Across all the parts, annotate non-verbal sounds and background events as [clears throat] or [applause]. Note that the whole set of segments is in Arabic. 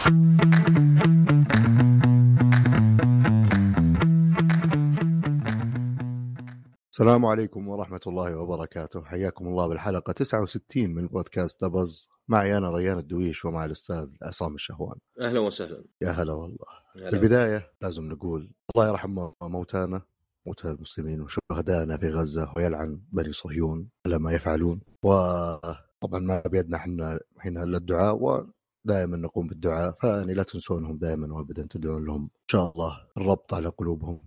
السلام عليكم ورحمة الله وبركاته. حياكم الله بالحلقة 69 من بودكاست دبز معي أنا ريان الدويش ومع الأستاذ عصام الشهوان. أهلا وسهلا. يا هلا والله. في. البداية لازم نقول الله يرحم موتانا موتى المسلمين وشهدائنا في غزة ويلعن بني صهيون على ما يفعلون. وطبعا ما بيدنا إحنا هنا إلا الدعاء ودائما نقوم بالدعاء فيعني لا تنسونهم دائما وابدا تدعون لهم إن شاء الله الربط على قلوبهم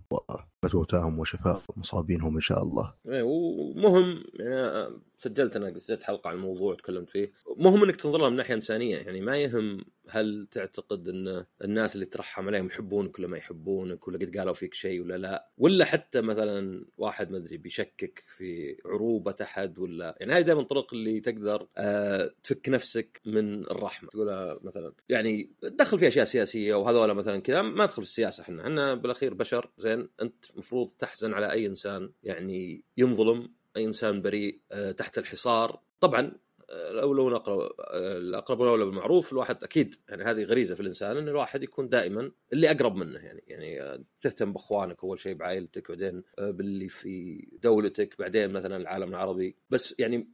وموتاهم وشفاء مصابينهم إن شاء الله. إيه، ومهم يعني سجلت أنا سجلت حلقة عن الموضوع تكلمت فيه. مهم إنك تنظر لها من ناحية إنسانية يعني ما يهم هل تعتقد إن الناس اللي ترحم عليهم يحبونك ولا ما يحبونك ولا قد قالوا فيك شيء ولا لا. ولا حتى مثلا واحد ما أدري بيشكك في عروبة أحد ولا يعني هذه دائما الطرق اللي تقدر آه، تفك نفسك من الرحمة. تقولها مثلا يعني تدخل في أشياء سياسية وهذولا مثلا كذا ما ندخل في السياسة إحنا. إحنا بالأخير بشر زين أنت المفروض تحزن على أي إنسان يعني ينظلم أي إنسان بريء آه، تحت الحصار. طبعا آه، الاولون اقرب آه، الأقربون أولى بالمعروف الواحد أكيد يعني هذه غريزة في الإنسان إن الواحد يكون دائما اللي أقرب منه يعني يعني آه، تهتم بأخوانك أول شيء بعائلتك بعدين آه، باللي في دولتك بعدين مثلا العالم العربي. بس يعني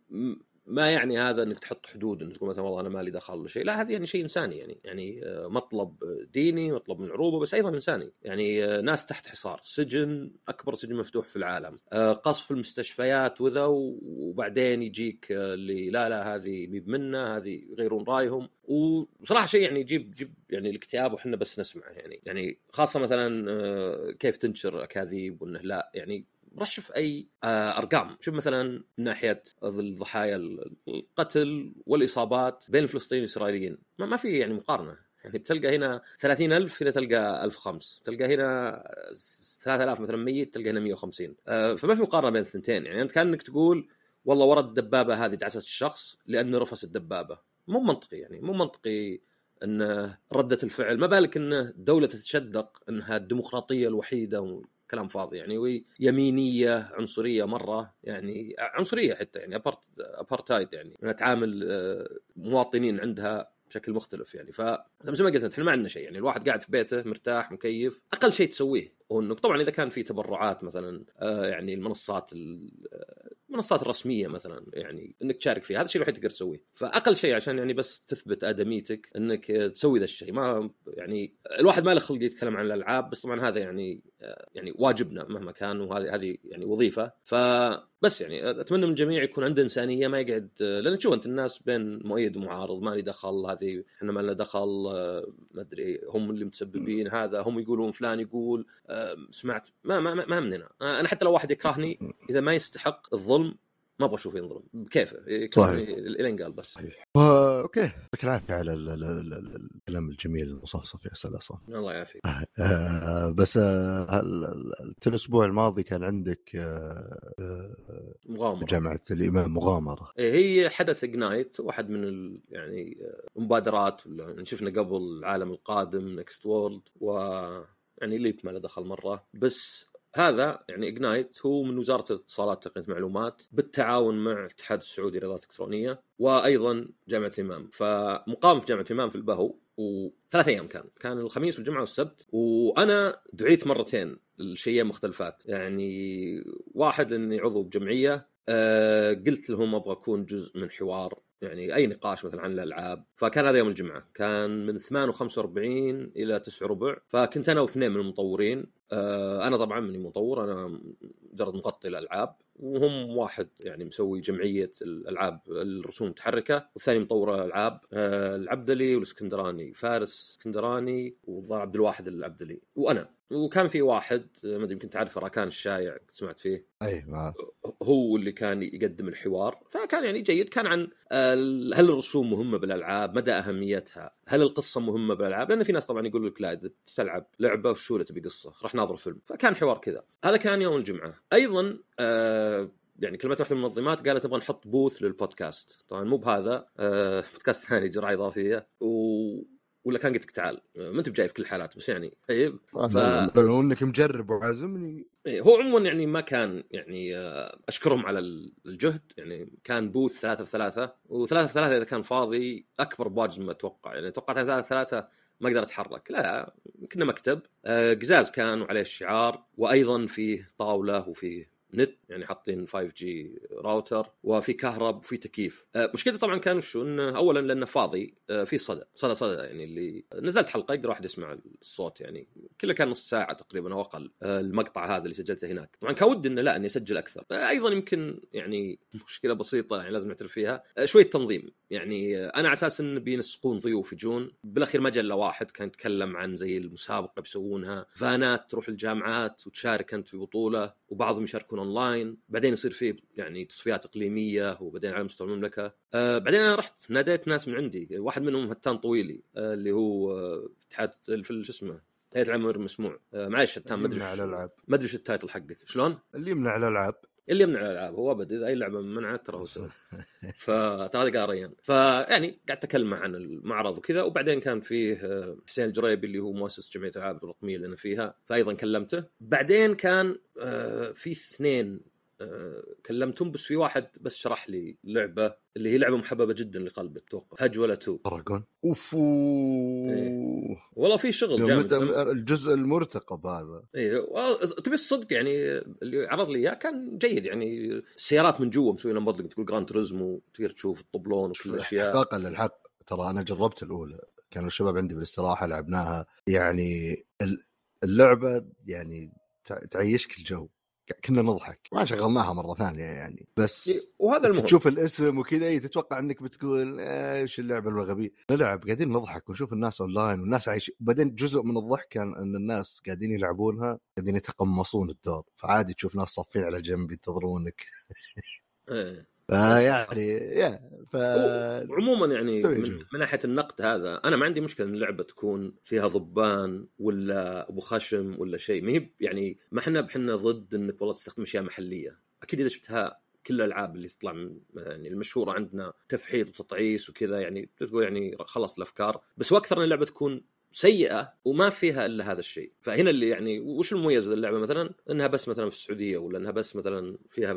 ما يعني هذا إنك تحط حدود إنك تقول مثلا والله أنا مالي دخل ولا شيء. لا هذا يعني شيء إنساني يعني. يعني آه، مطلب آه، ديني مطلب من العروبه بس أيضا إنساني. يعني آه، ناس تحت حصار. سجن أكبر سجن مفتوح في العالم. قصف المستشفيات وذا وبعدين يجيك اللي لا لا هذه مي منا هذه يغيرون رأيهم. وصراحة شيء يعني يجيب يجيب يعني الاكتئاب وحنا بس نسمعه يعني. يعني خاصة مثلا كيف تنشر اكاذيب وإنه لا. يعني راح شوف أي آه، أرقام. شوف مثلا من ناحية الضحايا القتل والإصابات بين الفلسطينيين والإسرائيليين. ما, في يعني مقارنة. يعني بتلقى هنا 30000 هنا تلقى 1005 تلقى هنا 3000 مثلا ميت تلقى هنا 150 آه، فما في مقارنة بين الثنتين. يعني أنت كأنك تقول والله ورا الدبابة هذه دعست الشخص لأنه رفس الدبابة. مو منطقي يعني مو منطقي إن ردة الفعل. ما بالك إن دولة تتشدق إنها الديمقراطية الوحيدة كلام فاضي يعني ويمينيه عنصرية مرة يعني عنصرية حتى يعني apart- apartheid يعني إنها تعامل آه، مواطنين عندها بشكل مختلف يعني. ف مثل ما قلت إحنا ما عندنا شيء يعني الواحد قاعد في بيته مرتاح مكيف أقل شيء تسويه. هو انك طبعا إذا كان في تبرعات مثلا آه، يعني المنصات المنصات الرسميه مثلا يعني إنك تشارك فيها هذا الشيء الوحيد تقدر تسويه. فأقل شيء عشان يعني بس تثبت آدميتك إنك تسوي ذا الشيء. ما يعني الواحد ما له خلق يتكلم عن الألعاب بس طبعا هذا يعني آه، يعني واجبنا مهما كان وهذه هذه يعني وظيفة. فبس يعني أتمنى من الجميع يكون عنده إنسانية ما يقعد لأن تشوف أنت الناس بين مؤيد ومعارض ما لي دخل هذه إحنا ما لنا دخل ما أدري هم اللي متسببين هذا هم يقولون فلان يقول آه، سمعت ما ما ما ما مننا. أنا حتى لو واحد يكرهني إذا ما يستحق الظلم ما أبغى أشوفه ينظلم بكيفه يكرهني الين قال بس. صحيح. و- أوكي. يعطيك العافية على ال- ال- ال- ال- الكلام الجميل المصفصف يا أستاذ عصام. الله يعافيك. آه، بس آه، انت الأسبوع الماضي كان عندك آه، آه، مغامرة. جامعه الإمام مغامرة؟ إيه، هي حدث Ignite واحد من ال يعني آه، مبادرات ولا شفنا قبل العالم القادم Next World و يعني LEAP ما له دخل مرة. بس هذا يعني Ignite هو من وزارة الاتصالات وتقنيه المعلومات بالتعاون مع الاتحاد السعودي للرياضات الإلكترونية وأيضا جامعة الإمام. فمقام في جامعة الإمام في البهو وثلاث أيام كان. كان الخميس والجمعة والسبت وأنا دعيت مرتين لشيئين مختلفات. يعني واحد لاني عضو بجمعية آه، قلت لهم أبغى أكون جزء من حوار يعني أي نقاش مثلا عن الألعاب. فكان هذا يوم الجمعة. كان من 8 و45 إلى 9 ربع. فكنت أنا واثنين من المطورين. آه، أنا طبعا ماني مطور. أنا مجرد مغطي الألعاب وهم واحد يعني مسوي جمعية الألعاب الرسوم المتحركه والثاني مطور الالعاب آه، العبدلي والإسكندراني فارس إسكندراني والظاهر عبد الواحد العبدلي وأنا. وكان في واحد آه، ما أدري يمكن تعرفه راكان الشايع سمعت فيه؟ أي ما. هو اللي كان يقدم الحوار فكان يعني جيد كان عن آه، هل الرسوم مهمة بالألعاب مدى أهميتها هل القصة مهمة بالألعاب؟ لأن في ناس طبعا يقول لك لا إذا تلعب لعبة وشو تبي قصة؟ راح ناظر فيلم. فكان حوار كذا. هذا كان يوم الجمعة. أيضا آه يعني كلمت واحدة من المنظمات قالت نبغى نحط بوث للبودكاست. طبعا مو بهذا آه بودكاست ثاني جرعة إضافية. و ولا كان قلت لك تعال؟ ما أنت بجاي في كل الحالات بس يعني طيب. ف-. لو إنك مجرب وعازمني. إيه، هو عموما يعني ما كان يعني آه، أشكرهم على ال- الجهد يعني كان booth ثلاثة في ثلاثة وثلاثة في ثلاثة إذا كان فاضي أكبر بواجد ما أتوقع. يعني توقعت ثلاثة في ثلاثة ما أقدر أتحرك. لا كنا مكتب. آه، قزاز كان وعليه الشعار وأيضا فيه طاولة وفيه نت يعني حاطين 5 جي راوتر وفي كهرب وفي تكييف. آه، مشكلته طبعا كان شو انه اولا لأنه فاضي آه، في صدى صدى صدى يعني اللي نزلت حلقة يقدر واحد يسمع الصوت يعني كله كان نص ساعة تقريبا أو أقل آه، المقطع هذا اللي سجلته هناك. طبعا كان ودي إنه لا اني اسجل أكثر. أيضا يمكن يعني مشكلة بسيطة يعني لازم نعترف فيها. شوية تنظيم. يعني أنا على أساس إن بينسقون ضيوف يجون. بالأخير ما جاء إلا واحد كان يتكلم عن زي المسابقة بيسوونها. فانات تروح الجامعات وتشارك أنت في بطولة وبعضهم يشاركون أونلاين بعدين يصير فيه يعني تصفيات إقليمية وبعدين على مستوى المملكة. آه بعدين أنا رحت ناديت ناس من عندي. واحد منهم هتان طويلي آه اللي هو آه، اتحاد في شو اسمه هيئه العمر مسموع. آه معلش هتان ما أدري ما أدري إيش ال title حقك. شلون؟ اللي يمنع الألعاب. اللي يمنع الألعاب هو أبد إذا أي لعبة منعت ترى هو سبب [laughs] فترى هذا قال ريان فيعني قعدت اكلمه عن المعرض وكذا وبعدين كان فيه حسين الجريبي اللي هو مؤسس جمعية الألعاب الرقمية اللي أنا فيها فايضا كلمته. بعدين كان آه، في اثنين كلمتهم بس في واحد بس شرح لي لعبة اللي هي لعبة محببة جدا لقلبي أتوقع هجولة two. dragon. اوف إيه. والله في شغل جامد. الجزء المرتقب هذا. اي تبي الصدق يعني اللي عرض لي إياه كان جيد يعني. السيارات من جوا مسوي لهم تقول Gran Turismo تقدر تشوف الطبلون وكل الأشياء. احقاقا للحق ترى أنا جربت الأولى. كانوا الشباب عندي بالاستراحة لعبناها. يعني اللعبة يعني تعيشك الجو. كنا نضحك. ما شغلناها مرة ثانية يعني. بس وهذا المهم. تشوف الاسم وكذا تتوقع إنك بتقول إيش اللعبة الغبيه نلعب قاعدين نضحك ونشوف الناس أونلاين والناس عايش. بعدين جزء من الضحك كان إن الناس قاعدين يلعبونها قاعدين يتقمصون الدور. فعادي تشوف ناس صافين على جنب ينتظرونك. إيه. فيعني يا ف عموما يعني من, من ناحية النقد هذا أنا ما عندي مشكلة إن اللعبة تكون فيها ضبان ولا أبو خشم ولا شيء. ما هي يعني ما إحنا بحنا ضد إنك والله تستخدم أشياء محلية. أكيد إذا شفتها كل الألعاب اللي تطلع من يعني المشهورة عندنا تفحيط وتطعيس وكذا يعني تقول يعني خلص الأفكار. بس وأكثر إن اللعبة تكون سيئة وما فيها إلا هذا الشيء. فهنا اللي يعني وش المميز اللعبة؟ مثلا إنها بس مثلا في السعودية ولا إنها بس مثلا فيها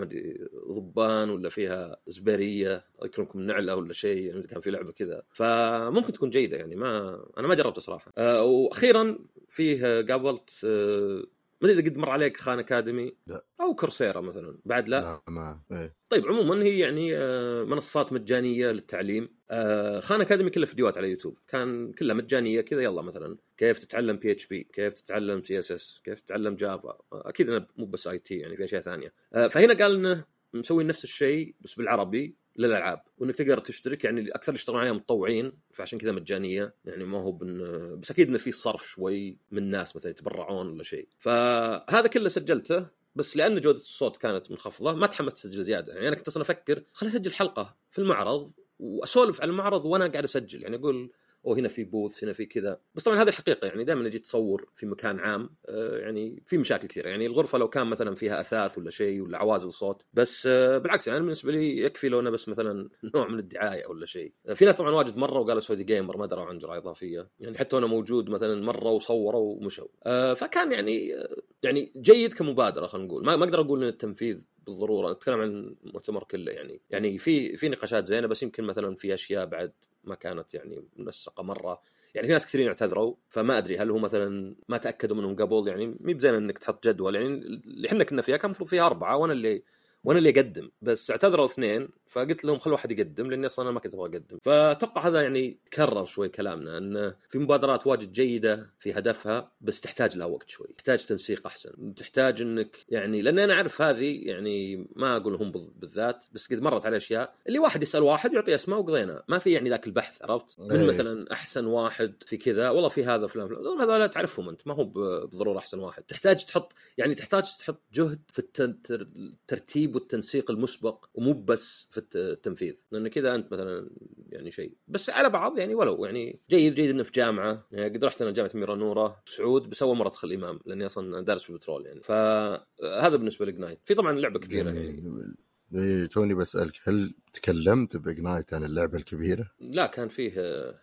ضبان ولا فيها زبريه يكرمكم النعله ولا شيء يعني كان في لعبة كذا. فممكن تكون جيدة يعني ما أنا ما جربتها صراحة. أه وأخيرا فيه قابلت أه ما أدري إذا قد مر عليك خان أكاديمي لا. أو كورسيرا مثلا. بعد لا, لا ما إيه. طيب عموما هي يعني آه، منصات مجانية للتعليم. آه، خان أكاديمي كلها فيديوهات على يوتيوب. كان كلها مجانية كذا يلا مثلا. كيف تتعلم PHP كيف تتعلم CSS كيف تتعلم جافا أكيد أنا مو بس IT يعني في أشياء ثانية. آه، فهنا قال إنه مسوي نفس الشيء بس بالعربي. للألعاب وإنك تقدر تشترك يعني أكثر اللي يشتغلون عليها متطوعين فعشان كذا مجانية يعني ما هو بن... بس أكيد إنه في صرف شوي من ناس مثلا يتبرعون ولا شيء. فهذا كله سجلته بس لأن جودة الصوت كانت منخفضة ما تحمست اسجل زيادة. يعني أنا كنت أصلا أفكر خليني أسجل حلقة في المعرض وأسولف على المعرض وأنا قاعد أسجل. يعني أقول أو هنا في بوث هنا في كذا. بس طبعا هذه الحقيقة يعني دائما أجي تصور في مكان عام آه، يعني في مشاكل كثيرة. يعني الغرفة لو كان مثلا فيها أثاث ولا شيء ولا عوازل صوت بس آه، بالعكس يعني بالنسبة لي يكفي لو أنا بس مثلا [laughs] نوع من الدعاية ولا شيء. آه، في ناس طبعا واجد مره وقالوا سعودي جيمر ما دروا عن جرعه إضافية. يعني حتى وأنا موجود مثلا مره وصوروا ومشوا. فكان يعني يعني جيد كمبادرة خلينا نقول. ما أقدر أقول إن التنفيذ بالضرورة نتكلم عن المؤتمر كله يعني. يعني في في نقاشات زينة بس يمكن مثلا في أشياء بعد ما كانت يعني منسقة مرة. يعني في ناس كثيرين اعتذروا فما أدري هل هو مثلا ما تأكدوا منهم قبل يعني مي بزين إنك تحط جدول. يعني اللي إحنا كنا فيها كان المفروض فيها أربعة وأنا اللي وأنا اللي أقدم. بس اعتذروا اثنين فقلت لهم خلوا واحد يقدم لأني أصلا ما كنت أبغى أقدم. فأتوقع هذا يعني تكرر شوي كلامنا إن في مبادرات واجد جيدة في هدفها بس تحتاج لها وقت شوي تحتاج تنسيق أحسن. تحتاج إنك يعني لأن أنا أعرف هذه يعني ما أقول هم بالذات بس قد مرت على أشياء. اللي واحد يسأل واحد يعطي أسماء وقضينا. ما في يعني ذاك البحث عرفت؟ من إيه. مثلا أحسن واحد في كذا والله في هذا فلان فلان هذول تعرفهم أنت ما هو بالضروره أحسن واحد. تحتاج تحط يعني تحتاج تحط جهد في الترتيب والتنسيق المسبق ومو بس في التنفيذ لأن كذا أنت مثلا يعني شيء. بس على بعض يعني ولو يعني جيد جيد إنه في جامعة. يعني قد رحت أنا جامعة أميرة نورة سعود بس أول مرة أدخل إمام لأني أصلا دارس في البترول يعني. فهذا بالنسبة لإجنايت. في طبعا لعبة كبيرة يعني. إيه توني بسألك هل تكلمت ب Ignite عن اللعبة الكبيرة؟ لا كان فيه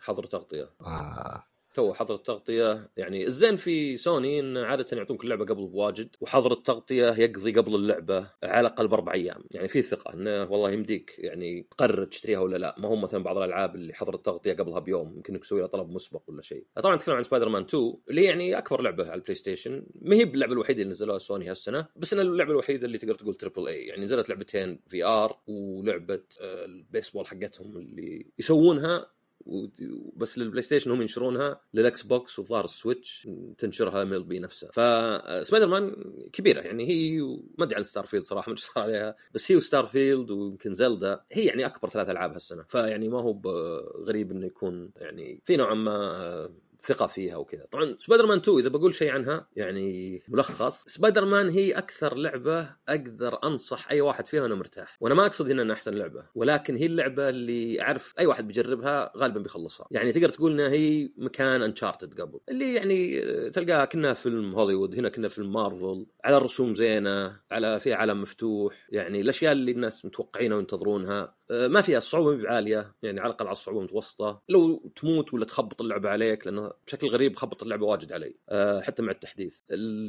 حظر تغطية. آه. تو حظر التغطية يعني الزين في سوني إن عادة يعطونك اللعبة قبل بواجد وحظر التغطية يقضي قبل اللعبة على الأقل بأربع أيام. يعني في ثقة إنه والله يمديك يعني تقرر تشتريها ولا لا. ما هو مثلا بعض الألعاب اللي حظر التغطية قبلها بيوم يمكن انك تسوي طلب مسبق ولا شيء. طبعا نتكلم عن سبايدر مان 2 اللي هي يعني أكبر لعبة على البلاي ستيشن ما هي اللعبة الوحيدة اللي نزلوها سوني هالسنة بس إنها اللعبة الوحيدة اللي تقدر تقول triple A يعني نزلت لعبتين VR ولعبة آه، البيسبول حقتهم اللي يسوونها. بس للبلاي ستيشن هم ينشرونها للإكس بوكس وظهر السويتش تنشرها MLB نفسها فسبايدر مان كبيرة يعني هي ما أدري عن ستار فيلد صراحة ما صار عليها بس هي وستار فيلد ويمكن زلدا هي يعني أكبر ثلاث ألعاب هالسنة. فيعني ما هو غريب إنه يكون يعني في نوعا ما ثقة فيها وكذا. طبعا سبايدر مان 2 إذا بقول شيء عنها يعني ملخص. سبايدر مان هي أكثر لعبة أقدر أنصح أي واحد فيها إنه مرتاح. وأنا ما أقصد هنا إنها أحسن لعبة ولكن هي اللعبة اللي أعرف أي واحد بيجربها غالبا بيخلصها. يعني تقدر تقول إنها هي مكان Uncharted قبل اللي يعني تلقاها كنا فيلم هوليوود هنا كنا فيلم مارفل على الرسوم زينة على فيها عالم مفتوح يعني الأشياء اللي الناس متوقعينها وينتظرونها. آه، ما فيها الصعوبه عاليه يعني على الأقل على الصعوبة متوسطه لو تموت ولا تخبط اللعبة عليك لأنه بشكل غريب خبط اللعبة واجد علي. أه حتى مع التحديث.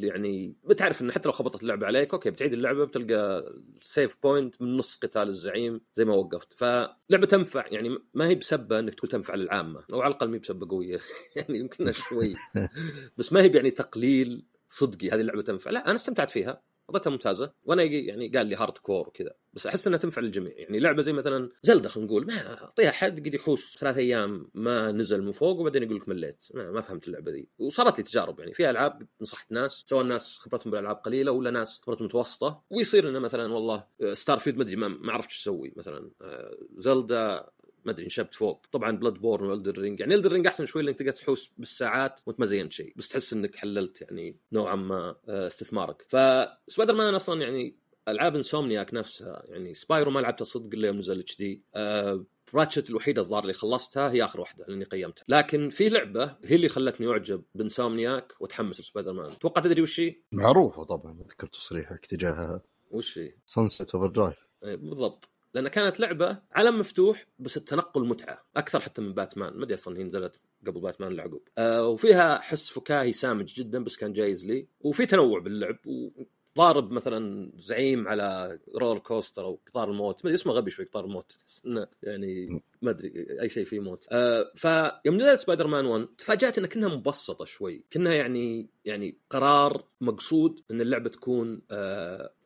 يعني بتعرف انه حتى لو خبطت اللعبة عليك أوكي بتعيد اللعبة بتلقى save point من نص قتال الزعيم زي ما وقفت. فلعبة تنفع يعني ما هي بسبه إنك تقول تنفع للعامة أو على الأقل ما هي بسبه قوية. [laughs] يعني يمكن شوي. [laughs] بس ما هي يعني تقليل صدقي هذه اللعبة تنفع. لا أنا استمتعت فيها. قضيتها ممتازة. وأنا يعني قال لي hardcore وكذا. بس أحس إنها تنفع للجميع. يعني لعبة زي مثلا زلدة خلينا نقول. ما أعطيها حد قد يحوس ثلاث أيام ما نزل من فوق وبعدين يقول لك مليت. ما, ما فهمت اللعبة ذي. وصارت لي تجارب يعني. في ألعاب نصحت ناس. سواء ناس خبرتهم بالألعاب قليلة ولا ناس خبرتهم متوسطة. ويصير إنه مثلا والله ستار فيلد ما أدري ما عرفت إيش أسوي مثلا آه، زلدا ما أدري انشبت فوق. طبعا Bloodborne و Elden Ring يعني Elden Ring أحسن شوي لأنك تقدر تحوس بالساعات وأنت ما زينت شيء. بس تحس إنك حللت يعني نوعا ما آه، استثمارك. فسبايدر مان أصلا يعني ألعاب Insomniac نفسها يعني سبايرو ما لعبتها صدق إلا يوم نزل HD. أه Ratchet الوحيده الظاهر اللي خلصتها هي آخر واحدة لأني قيمتها. لكن في لعبة هي اللي خلتني أعجب ب Insomniac وأتحمس لسبايدر مان أتوقع تدري وش هي؟ معروفة طبعا أذكر تصريحك تجاهها وش هي؟ Sunset Overdrive بالضبط. لأن كانت لعبة عالم مفتوح بس التنقل متعة. أكثر حتى من باتمان. ما أدري أصلا هي نزلت قبل باتمان العقوب آه وفيها حس فكاهي سامج جدا بس كان جايز لي. وفي تنوع باللعب ضارب مثلا زعيم على roller coaster أو قطار الموت. ما أدري اسمه غبي شوي قطار الموت. يعني ما أدري أي شيء فيه موت. آه فيوم نزلت سبايدر مان 1 تفاجأت انها كأنها مبسطة شوي. كأنها يعني يعني قرار مقصود إن اللعبة تكون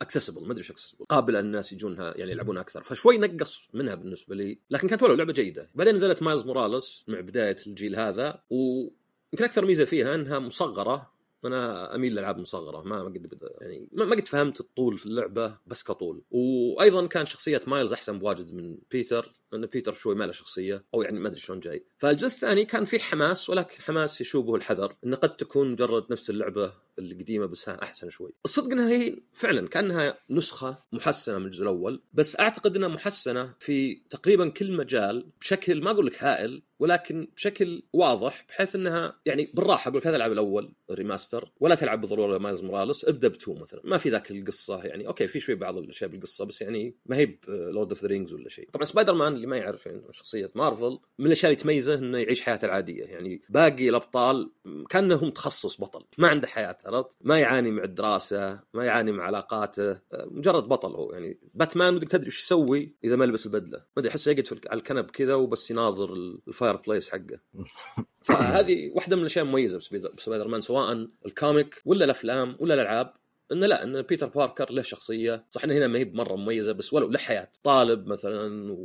accessible آه ما أدري إيش accessible قابلة الناس يجونها يعني يلعبونها أكثر. فشوي نقص منها بالنسبة لي. لكن كانت ولو لعبة جيدة. بعدين نزلت مايلز موراليس مع بداية الجيل هذا و يمكن أكثر ميزة فيها إنها مصغرة أنا أميل للالعاب مصغرة ما ما قد يعني ما قد فهمت الطول في اللعبة بس كطول. وأيضا كان شخصية مايلز أحسن بواجد من بيتر لأن بيتر شوي ما له شخصية أو يعني ما أدري شلون جاي. فالجزء الثاني كان فيه حماس ولكن حماس يشوبه الحذر انه قد تكون مجرد نفس اللعبة القديمة بس أحسن شوي. الصدق إنها هي فعلا كأنها نسخة محسنة من الجزء الأول بس أعتقد إنها محسنة في تقريبا كل مجال بشكل ما أقول لك هائل ولكن بشكل واضح بحيث إنها يعني بالراحة أقول لك لا تلعب الأول remaster ولا تلعب بالضروره مايلز موراليس ابدأ ب two مثلا. ما في ذاك القصة يعني أوكي في شوي بعض الأشياء بالقصة بس يعني ما هي Lord of the Rings ولا شيء. طبعا سبايدر مان اللي ما يعرف يعني شخصية مارفل من الأشياء اللي تميزه إنه يعيش حياته العادية. يعني باقي الأبطال كانه متخصص بطل. ما عنده حياة عرفت؟ ما يعاني مع الدراسة ما يعاني مع علاقاته. مجرد بطل هو. يعني باتمان ودك تدري إيش يسوي إذا ما لبس البدلة. ما أدري احسه يقعد على الكنب كذا وبس يناظر ال fireplace حقه. [laughs] فهذه واحدة من الأشياء المميزة بسبايدر مان سواء ال comic ولا الأفلام ولا الألعاب انه لا إن بيتر باركر له شخصية. صح انه هنا ما هي مره مميزة بس ولو له حياة. طالب مثلا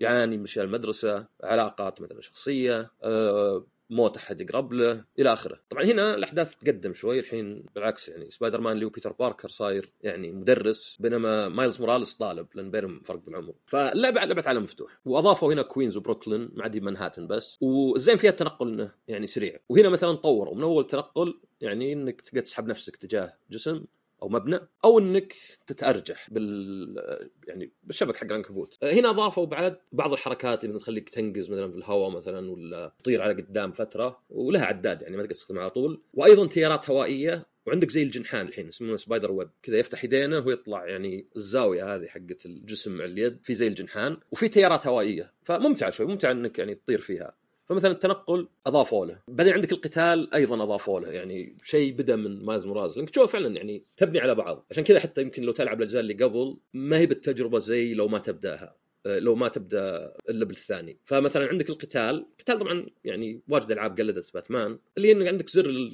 ويعاني من أشياء المدرسة علاقات مثلا شخصية أه موت أحد يقرب له إلى آخره. طبعا هنا الأحداث تقدم شوي الحين بالعكس يعني سبايدر مان اللي هو بيتر باركر صاير يعني مدرس بينما مايلز موراليس طالب لأن بينهم فرق بالعمر. فاللعبة لعبة عالم مفتوح. وأضافوا هنا كوينز وبروكلين ما عاد مانهاتن بس. والزين فيها التنقل إنه يعني سريع. وهنا مثلا طوروا. من أول تنقل يعني إنك تقدر تسحب نفسك تجاه جسم. أو مبنى أو إنك تتأرجح بال يعني بالشبك حق العنكبوت هنا أضافوا بعد بعض الحركات اللي تخليك تنقز مثلا في الهواء مثلا ولا تطير على قدام فترة ولها عداد يعني ما تقدر تستخدمها على طول. وأيضا تيارات هوائية وعندك زي الجنحان الحين اسمه spider web. كذا يفتح يدينه ويطلع يعني الزاوية هذه حقت الجسم مع اليد في زي الجنحان. وفي تيارات هوائية فممتعه شوي ممتع إنك يعني تطير فيها. فمثلا التنقل أضافوا له. بعدين عندك القتال أيضا أضافوا له. يعني شيء بدأ من مايز موراز لأنك تشوف فعلا يعني تبني على بعض. عشان كذا حتى يمكن لو تلعب الأجزاء اللي قبل ما هي بالتجربة زي لو ما تبدأها. آه، لو ما تبدأ الا بالثاني فمثلا عندك القتال. القتال طبعا يعني واجد ألعاب قلدت باتمان. اللي انه عندك زر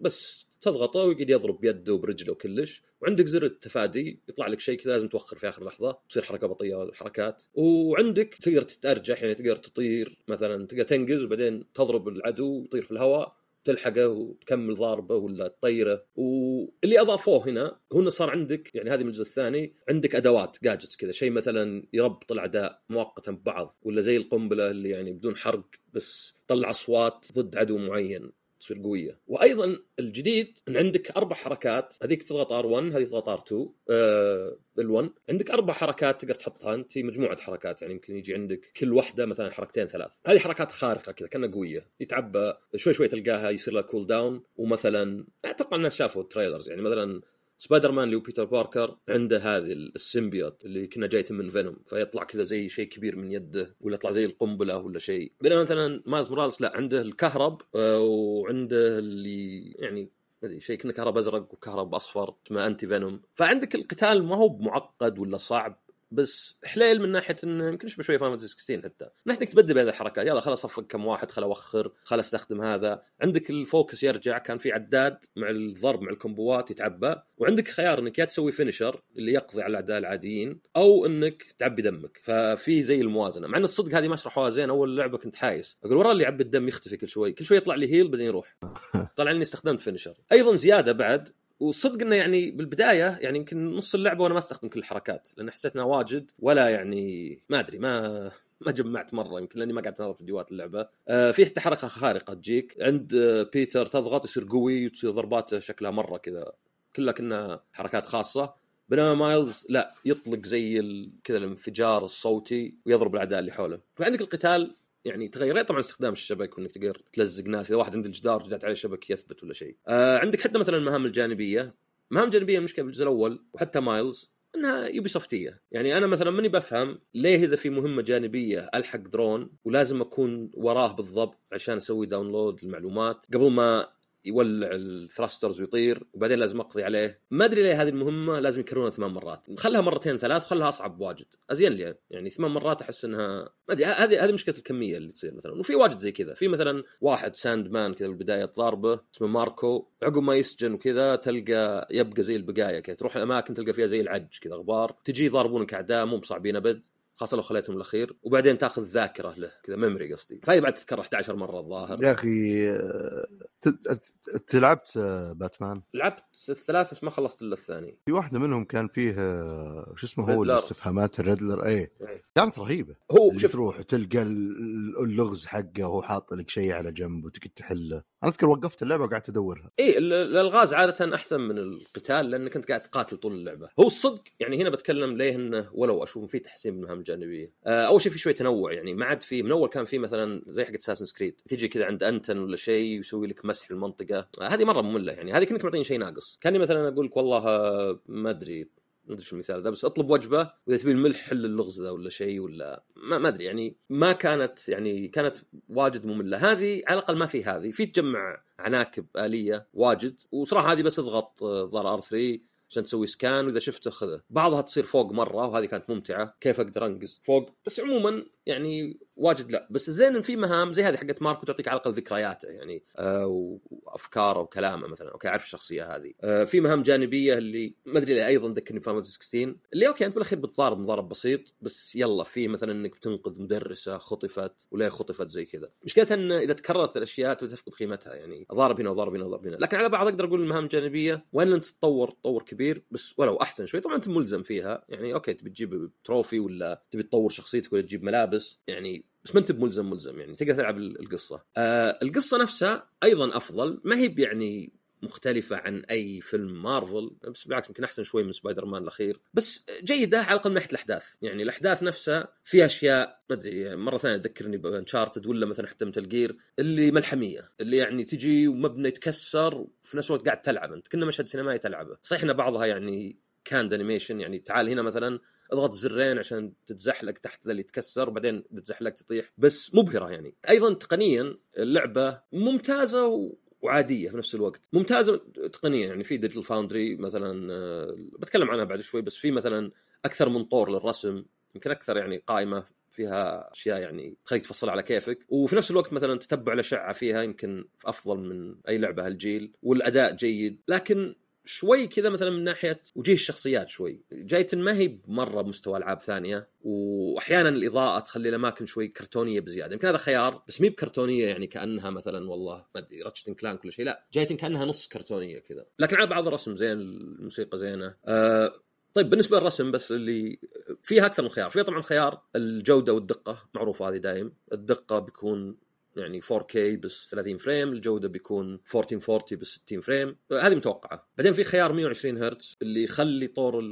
بس تضغطه ويقعد يضرب بيده وبرجله وكلش وعندك زر التفادي يطلع لك شيء كذا لازم توخر في آخر لحظة تصير حركة بطيئة حركات وعندك تقدر تتأرجح يعني تقدر تطير مثلا تقدر تنقز وبعدين تضرب العدو يطير في الهواء تلحقه وتكمل ضاربه ولا تطيره. واللي أضافوه هنا هو انه صار عندك يعني هذه من الجزء الثاني عندك أدوات gadgets كذا شيء مثلا يربط الأعداء مؤقتا ببعض ولا زي القنبلة اللي يعني بدون حرق بس تطلع أصوات ضد عدو معين. تصير قوية. وأيضا الجديد إن عندك أربع حركات هذيك تضغط R1 هذه تضغط R2 آه L1 عندك أربع حركات تقدر تحطها أنت مجموعة حركات يعني يمكن يجي عندك كل واحدة مثلا حركتين ثلاث. هذه حركات خارقة كذا كأنها قوية. يتعبى شوي شوي تلقاها يصير لها cooldown ومثلا أتوقع الناس شافوا ال trailers يعني مثلا سبايدر مان اللي هو بيتر باركر عنده هذه ال symbiote اللي كنا جايته من فينوم فيطلع كذا زي شيء كبير من يده ولا يطلع زي القنبلة ولا شيء. بينما مثلا مايلز موراليس لا عنده الكهرب آه، وعنده اللي يعني ما أدري شيء كنا كهرب أزرق وكهرب أصفر اسمه anti-Venom. فعندك القتال ما هو معقد ولا صعب بس حلو من ناحية انه يمكن يشبه شوية فاينل 16 حتى. من ناحية إنك تبدل بين الحركات يلا خلاص اصفق كم واحد خل أوخر خل أستخدم هذا. عندك ال focus يرجع كان في عداد مع الضرب مع الكومبوات يتعبى. وعندك خيار إنك يا تسوي finisher اللي يقضي على الاعداء العاديين أو إنك تعبي دمك. ففي زي الموازنة. مع إن الصدق هذه ما شرحوها زين أول لعبة كنت حايس. أقول ورا اللي يعبي الدم يختفي كل شوي كل شوي يطلع لي heal بعدين يروح. [laughs] طلع إني استخدمت finisher أيضا زيادة بعد والصدق إنه يعني بالبداية يعني يمكن نص اللعبة وأنا ما أستخدم كل الحركات لأن حسيت إنها واجد ولا يعني ما أدري ما ما جمعت مرة يمكن لأني ما قعدت أنظر فيديوهات اللعبة. آه في حتى حركة خارقة تجيك. عند آه بيتر تضغط يصير قوي وتصير ضرباته شكلها مرة كذا كلها كنا حركات خاصة. بينما مايلز لا يطلق زي كذا الانفجار الصوتي ويضرب الأعداء اللي حوله. فعندك القتال يعني تغير طبعا استخدام الشبك وإنك تقدر تلزق ناس. إذا واحد عند الجدار جدعت عليه شبك يثبت ولا شيء. آه عندك حتى مثلا المهام الجانبية. مهام جانبية المشكلة بالجزء الأول وحتى مايلز إنها يوبي سوفتية يعني أنا مثلا ماني بفهم ليه إذا في مهمة جانبية ألحق درون ولازم أكون وراه بالضبط عشان أسوي download المعلومات قبل ما يولع ال thrusters ويطير وبعدين لازم اقضي عليه. ما أدري ليه هذه المهمة لازم يكررونها ثمان مرات. خلها مرتين ثلاث وخلها أصعب واجد. أزين لي يعني ثمان مرات أحس إنها ما أدري هذه هذه مشكلة الكمية اللي تصير مثلا. وفي واجد زي كذا. في مثلا واحد Sandman كذا بالبداية تضاربه اسمه ماركو. عقب ما يسجن وكذا تلقى يبقى زي البقايا كذا. تروح الأماكن تلقى فيها زي العج كذا غبار. تجي يضاربونك أعداء مو بصعبين أبد. خاصة لو خليتهم الأخير وبعدين تأخذ ذاكرة له كذا memory قصدي. فهي بعد تذكر 11 مرة الظاهر. يا أخي آه، ت- ت- انت لعبت آه، باتمان؟ لعبت الثلاث بس ما خلصت إلا الثاني. في واحدة منهم كان فيه آه، شو اسمه هو. الاستفهامات الريدلر إيه. إيه. كانت رهيبة. هو شوف تروح وتلقى ال- اللغز حقه وهو حاط لك شيء على جنب وتقعد تحله. أنا أذكر وقفت اللعبة وقعدت أدورها. ال- الألغاز عادة أحسن من القتال لأنك أنت قاعد تقاتل طول اللعبة. هو الصدق يعني هنا بتكلم ليه إنه ولو أشوف في تحسين بالمهام الجانبيه آه، أول شيء في شوية تنوع يعني ما عاد في من أول كان في مثلا زي حق Assassin's Creed تجي كذا عند أنتن ولا شيء يسوي لك مسح المنطقة. آه، هذه مرة مملة يعني هذه كأنك معطيني شيء ناقص. كأني مثلا أقول لك والله آه، ما أدري ما أدري شو المثال ذا بس أطلب وجبة وإذا تبي الملح حل اللغز ذا ولا شيء ولا ما, ما أدري يعني ما كانت يعني كانت واجد مملة. هذه على الأقل ما في هذه. في تجمع عناكب آلية واجد وصراحة هذه بس اضغط آه، زر R3 عشان تسوي scan وإذا شفته خذه بعضها تصير فوق مرة وهذه كانت ممتعة. كيف أقدر أنقز فوق؟ بس عموما يعني واجد لا. بس الزين إن في مهام زي هذه حقت ماركو تعطيك على الأقل ذكرياته يعني آه وأفكاره وكلامه مثلا. okay أعرف الشخصية هذه. آه في مهام جانبية اللي ما أدري ليه أيضا ذكرني فاينل 16 اللي okay أنت بالأخير بتضارب مضارب بسيط بس يلا في مثلا إنك بتنقذ مدرسة خطفت وليه خطفت زي كذا. مشكلتها إن إذا تكررت الأشياء تفقد قيمتها يعني. أضارب هنا وضارب هنا وضارب هنا. لكن على بعض أقدر أقول المهام الجانبية وإن إنها تتطور تطور كبير بس ولو أحسن شوي. طبعا أنت ملزم فيها يعني okay تبي تجيب trophy ولا تبي تطور شخصيتك ولا تجيب ملابس يعني. بس ما انت بملزم ملزم يعني تقدر تلعب ال- القصة. آه القصة نفسها أيضا أفضل. ما هي يعني مختلفة عن أي فيلم مارفل بس بالعكس يمكن أحسن شوي من سبايدر مان الأخير. بس جيدة على الأقل من ناحية الأحداث. يعني الأحداث نفسها فيها أشياء ما أدري مرة ثانية تذكرني ب Uncharted ولا مثلا حتى Metal Gear اللي ملحمية اللي يعني تجي ومبنى يتكسر وفي نفس الوقت قاعد تلعب أنت. كنه مشهد سينمائي تلعبه. صحيح إن بعضها يعني canned animation يعني تعال هنا مثلا اضغط زرين عشان تتزحلق تحت اللي يتكسر وبعدين تتزحلق تطيح. بس مبهرة يعني. أيضا تقنيا اللعبة ممتازة و... وعادية في نفس الوقت. ممتازة تقنيا يعني. في Digital Foundry مثلا آه، بتكلم عنها بعد شوي بس في مثلا أكثر من طور للرسم. يمكن أكثر يعني قائمة فيها أشياء يعني تخليك تفصل على كيفك. وفي نفس الوقت مثلا تتبع الاشعه فيها يمكن أفضل من أي لعبة هالجيل. والأداء جيد. لكن شوي كذا مثلا من ناحية وجيه الشخصيات شوي. جايتن ما هي مره بمستوى ألعاب ثانية واحيانا الإضاءة تخلي الأماكن شوي كرتونية بزيادة. يمكن هذا خيار بس مي بكرتونية يعني كأنها مثلا والله ما أدري Ratchet Clank ولا شيء. لا جايتن كأنها نص كرتونية كذا. لكن على بعض الرسم زين الموسيقى زينة. أه طيب بالنسبة للرسم بس اللي فيها أكثر من خيار. فيها طبعا خيار الجودة والدقة معروفه هذه دايم. الدقة بيكون يعني 4K بس 30 frame الجودة بيكون 1440 بس 60 frame. هذه متوقعة. بعدين في خيار 120 هرتز اللي يخلي طور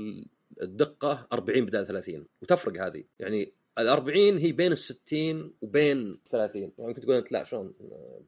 الدقة 40 بدل 30 وتفرق هذه. يعني ال 40 هي بين ال 60 وبين 30 يعني ممكن تقول أنت لا شلون؟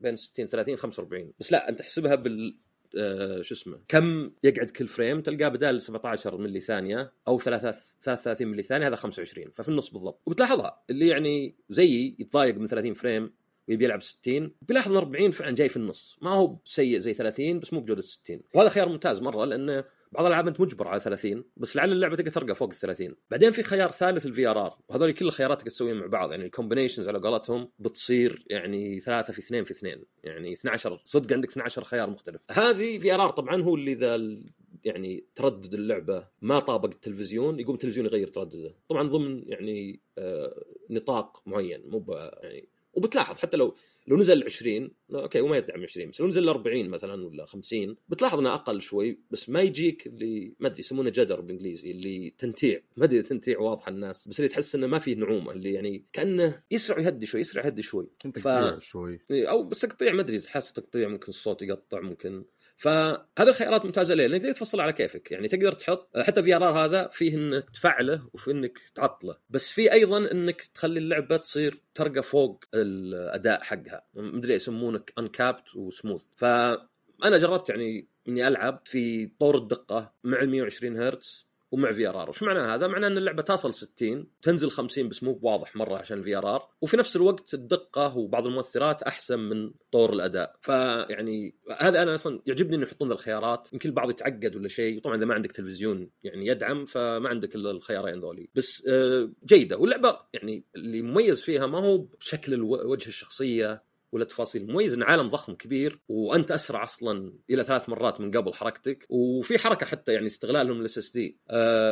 بين 60 30 45 بس لا أنت احسبها بال آه شو اسمه؟ كم يقعد كل frame؟ تلقاه بدال 17 ملي ثانية أو 33 ملي ثانية هذا 25 ففي النص بالضبط. وبتلاحظها اللي يعني زيي يتضايق من 30 frame ويبي يلعب 60 بيلاحظ إن 40 فعلا جاي في النص. ما هو سيء زي 30 بس مو بجودة 60 وهذا خيار ممتاز مرة لأنه بعض الألعاب أنت مجبر على 30 بس لعل اللعبة تقدر ترقى فوق ال 30 بعدين في خيار ثالث ال VRR وهذول كل الخيارات تقدر تسويهم مع بعض. يعني ال combinations على قولتهم بتصير يعني ثلاثة في اثنين في اثنين. يعني 12 صدق عندك 12 خيار مختلف. هذه VRR طبعا هو اللي ذا يعني تردد اللعبة ما طابق التلفزيون يقوم التلفزيون يغير تردده. طبعا ضمن يعني آه نطاق معين مو يعني وبتلاحظ حتى لو لو نزل 20 أوكي وما يدعم 20 بس لو نزل 40 مثلا ولا 50 بتلاحظ إنه أقل شوي بس ما يجيك اللي ما أدري يسمونه judder بالإنجليزي اللي تنتيع. ما أدري تنتيع واضحه الناس بس اللي تحس إنه ما فيه نعومة اللي يعني كأنه يسرع ويهدي شوي يسرع يهدي شوي. ف... شوي. أو بس تقطيع ما أدري تحس تقطيع ممكن الصوت يقطع ممكن فهذه الخيارات ممتازة ليه؟ لأنك تقدر تفصل على كيفك. يعني تقدر تحط حتى VRR هذا فيه إنك تفعله وفي إنك تعطله. بس في أيضا إنك تخلي اللعبة تصير ترقى فوق الأداء حقها. مدري يسمونه uncapped و smooth فأنا جربت يعني إني ألعب في طور الدقة مع ال 120 هرتز. ومع VRR وش معنى هذا؟ معناه إن اللعبة تصل 60 تنزل 50 بس مو بواضح مرة عشان ال VRR وفي نفس الوقت الدقة وبعض المؤثرات أحسن من طور الأداء. فيعني هذا أنا أصلا يعجبني إنه يحطون الخيارات. يمكن البعض يتعقد ولا شيء. طبعا إذا ما عندك تلفزيون يعني يدعم فما عندك إلا الخيارين ذولي. بس آه، جيدة. واللعبة يعني اللي مميز فيها ما هو بشكل وجه الشخصية ولا تفاصيل مميز إن عالم ضخم كبير وأنت أسرع أصلا إلى ثلاث مرات من قبل حركتك وفي حركة حتى يعني استغلالهم لل SSD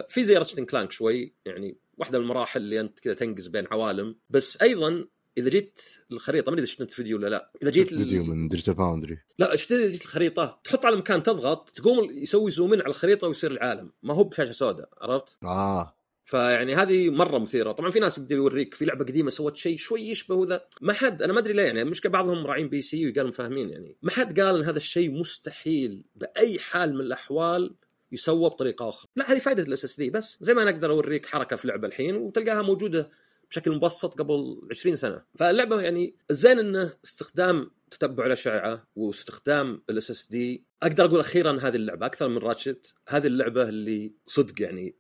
في زي Ratchet Clank شوي يعني واحدة من المراحل اللي أنت كذا تنقز بين عوالم. بس أيضا إذا جيت الخريطه ما أدري إذا شفت الفيديو ولا لا إذا جيت فيديو من Digital Foundry لا شفت إذا جيت الخريطه تحط على مكان تضغط تقوم يسوي zoom in على الخريطة ويصير العالم. ما هو بشاشة سوداء عرفت؟ آه. فيعني هذه مرة مثيرة. طبعا في ناس يبدأ يوريك في لعبة قديمة سوت شيء شوي يشبه ذا. ما حد أنا ما أدري ليه يعني المشكلة بعضهم راعين PC وقالوا فاهمين يعني. ما حد قال إن هذا الشيء مستحيل بأي حال من الأحوال يسوى بطريقة آخرى. لا هذه فائدة ال SSD بس. زي ما أنا أقدر أوريك حركة في لعبة الحين وتلقاها موجودة بشكل مبسط قبل 20 سنة. فاللعبة يعني الزين إنه استخدام تتبع الأشعة واستخدام ال SSD أقدر أقول أخيرا هذه اللعبة أكثر من Ratchet هذه اللعبة اللي صدق يعني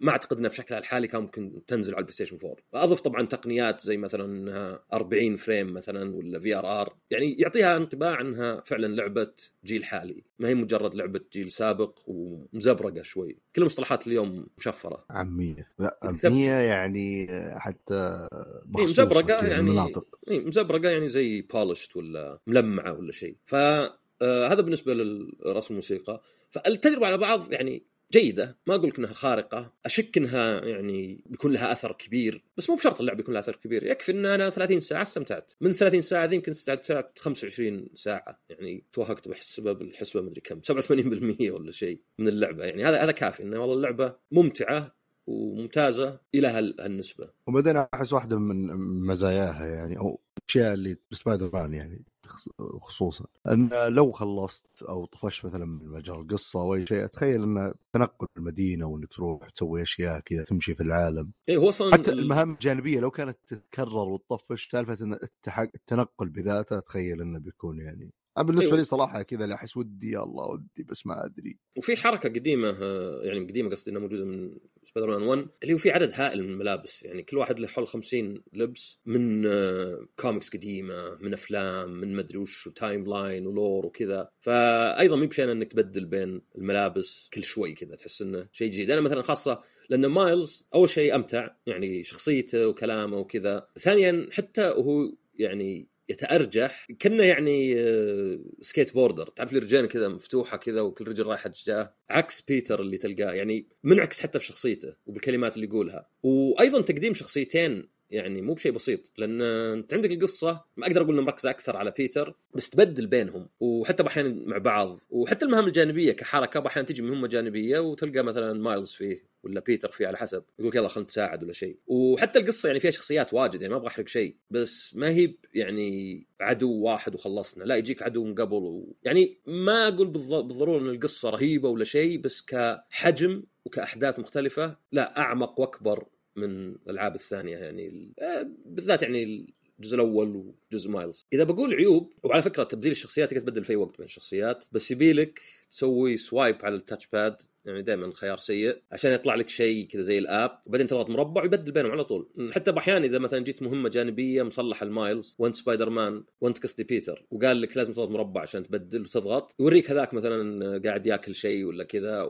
ما أعتقد انها بشكلها الحالي كان ممكن تنزل على ال PlayStation 4 أضف طبعا تقنيات زي مثلا انها 40 frame مثلا ولا VRR يعني يعطيها انطباع إنها فعلا لعبة جيل حالي. ما هي مجرد لعبة جيل سابق ومزبرقة شوي. كل مصطلحات اليوم مشفرة. عمية. لا عمية يعني حتى إيه مزبرقة يعني المناطق إيه مزبرقة يعني زي polished ولا ملمعة ولا شيء. فهذا آه بالنسبة للرسم الموسيقى. فالتجربه على بعض يعني جيدة ما أقول لك إنها خارقة أشك إنها يعني بيكون لها أثر كبير بس مو بشرط اللعبه يكون لها أثر كبير يكفي إن أنا 30 ساعة استمتعت. من 30 ساعة ذي يمكن استمتعت 25 ساعة يعني توهقت بحسبه بالحسبه مدري كم 87% ولا شيء من اللعبة يعني هذا هذا كافي إنه والله اللعبة ممتعة وممتازة إلى هالنسبة. وبعدين أحس واحدة من مزاياها يعني أو الاشياء اللي سبايدر مان يعني خصوصا. إن لو خلصت أو طفشت مثلا من مجال القصة أو أي شيء أتخيل انه تنقل المدينة وإنك تروح تسوي أشياء كذا تمشي في العالم. اي هو أصلا حتى المهام الجانبية لو كانت تتكرر وتطفش سالفة إن التنقل بذاته أتخيل إنه بيكون يعني أنا بالنسبة أيوة. لي صراحة كذا لا أحس ودي يا الله ودي بس ما أدري. وفي حركة قديمة آه، يعني قديمة قصدي إنها موجودة من سبايدر مان 1 اللي هو في عدد هائل من الملابس. يعني كل واحد له حول 50 لبس من آه، كوميكس قديمة من أفلام من مدري وش و timeline و lore وكذا. فايضا مو بشيء إنك تبدل بين الملابس كل شوي كذا تحس إنه شيء جديد. أنا مثلا خاصة لأن مايلز أول شيء أمتع يعني شخصيته وكلامه وكذا. ثانيا حتى وهو يعني يتأرجح. كأنه يعني آه، skateboarder تعرف لي رجلين كذا مفتوحة كذا وكل رجل رايحه اتجاه عكس بيتر اللي تلقاه. يعني منعكس حتى في شخصيته وبالكلمات اللي يقولها. وأيضا تقديم شخصيتين يعني مو بشيء بسيط لأن أنت عندك القصة ما أقدر أقول انها مركزة أكثر على بيتر بس تبدل بينهم وحتى أحيانا مع بعض وحتى المهام الجانبية كحركة أحيانا تجي مهمه جانبية وتلقى مثلا مايلز فيه ولا بيتر فيه على حسب يقول يلا خلنا نتساعد ولا شيء. وحتى القصة يعني فيها شخصيات واجد يعني ما أبغى أحرق شيء بس ما هي يعني عدو واحد وخلصنا لا يجيك عدو من قبل و... يعني ما أقول بالض- بالضرورة إن القصة رهيبة ولا شيء بس كحجم وكأحداث مختلفة لا أعمق وأكبر من الألعاب الثانية يعني آه، بالذات يعني الجزء الأول وجزء مايلز. إذا بقول عيوب وعلى فكرة تبديل الشخصيات تقدر تبدل في وقت بين الشخصيات بس يبيلك تسوي swipe على ال touch pad يعني دائما خيار سيء عشان يطلع لك شيء كذا زي ال app وبعدين تضغط مربع ويبدل بينهم على طول. حتى باحيان إذا مثلا جيت مهمة جانبية مصلحة المايلز وانت سبايدر مان وانت قصدي بيتر وقال لك لازم تضغط مربع عشان تبدل وتضغط يوريك هذاك مثلا قاعد ياكل شيء ولا كذا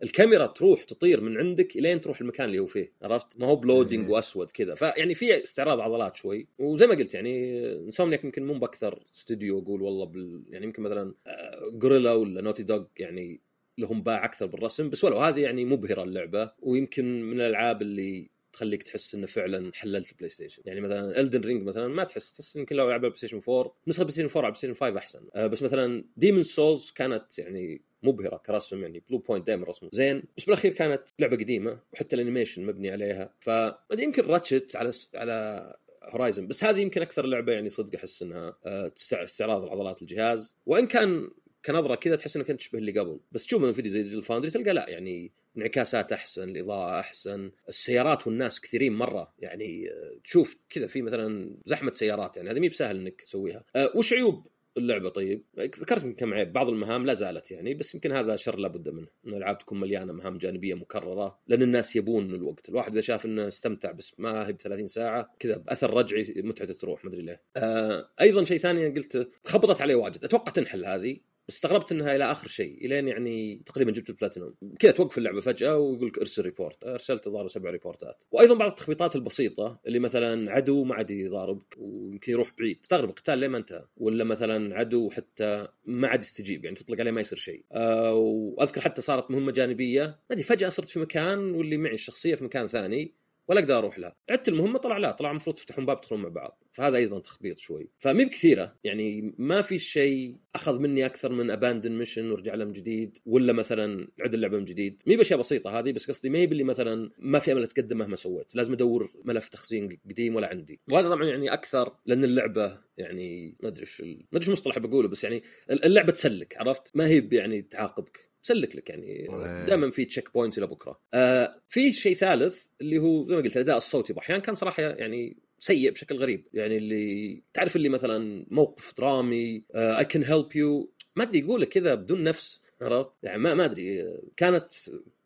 والكاميرا تروح تطير من عندك الين تروح المكان اللي هو فيه عرفت؟ ما هو ب loading. وأسود كذا. فيعني في استعراض عضلات شوي. وزي ما قلت يعني انسومنياك يمكن مو بأكثر استوديو أقول والله بال يعني يمكن مثلا آه، غوريلا ولا نوتي دوغ يعني لهم باع أكثر بالرسم بس ولو هذه يعني مبهرة اللعبة. ويمكن من الألعاب اللي تخليك تحس إنه فعلا حللت البلاي ستيشن يعني مثلا الدن رينج مثلا ما تحس تحس يمكن لو لعبها بلاي ستيشن 4 نسخة بلاي ستيشن 4 على بلاي ستيشن 5 أحسن. آه بس مثلا ديمون سولز كانت يعني مبهرة كرسم يعني بلو بوينت دائما رسمه. زين بس بالأخير كانت لعبة قديمة وحتى ال animation مبني عليها. ف يمكن راتشت على س... على هورايزن بس هذه يمكن أكثر لعبة يعني صدق أحس إنها آه، تستع- استعراض العضلات الجهاز. وإن كان كنظرة كذا تحس إنها كانت تشبه اللي قبل. بس تشوف من فيديو زي ديجيتال فاوندري تلقى لا يعني انعكاسات أحسن الإضاءة أحسن السيارات والناس كثيرين مرة يعني آه، تشوف كذا في مثلا زحمة سيارات يعني هذه مي بسهل إنك تسويها. أه وش عيوب اللعبة طيب. ذكرت يمكن كم عيب بعض المهام لا زالت يعني بس يمكن هذا شر لابد منه. ان الالعاب تكون مليانة مهام جانبية مكررة لأن الناس يبون الوقت. الواحد إذا شاف إنه استمتع بس ما هي ب 30 ساعة كذا بأثر رجعي متعته تروح ما أدري ليه. آه أيضا شيء ثاني قلت خبطت عليه واجد. أتوقع تنحل هذه. استغربت إنها إلى آخر شيء إلين يعني تقريبا جبت البلاتينوم. كذا توقف اللعبة فجأة ويقول لك إرسل report أرسلت الظاهر سبع ريبورتات. وأيضا بعض التخبيطات البسيطة اللي مثلا عدو ما عاد يضاربك ويمكن يروح بعيد. تستغرب القتال ليه ما انتهى؟ ولا مثلا عدو حتى ما عاد يستجيب يعني تطلق عليه ما يصير شيء. آه وأذكر حتى صارت مهمة جانبية. ما أدري فجأة صرت في مكان واللي معي الشخصية في مكان ثاني. ولا أقدر أروح لها. عدت المهمة طلع لا طلع المفروض تفتحون باب تدخلون مع بعض. فهذا أيضا تخبيط شوي. فمي بكثيرة يعني ما في شيء أخذ مني أكثر من abandon mission ورجع له من جديد ولا مثلا عد اللعبة من جديد. مي بأشياء بسيطة هذه بس قصدي ما باللي مثلا ما في أمل أتقدم مهما سويت. لازم أدور ملف تخزين قديم ولا عندي. وهذا طبعا يعني أكثر لأن اللعبة يعني ما أدري إيش ما أدري إيش المصطلح بقوله بس يعني اللعبة تسلك عرفت؟ ما هي يعني تعاقبك. سلك لك يعني. إيه. دائما في checkpoints إلى بكرة. آه في شيء ثالث اللي هو زي ما قلت الاداء الصوتي. باحيان كان صراحة يعني سيء بشكل غريب. يعني اللي تعرف اللي مثلا موقف درامي اي كان help you ما أدري يقول لك كذا بدون نفس. عرفت؟ يعني ما ما أدري كانت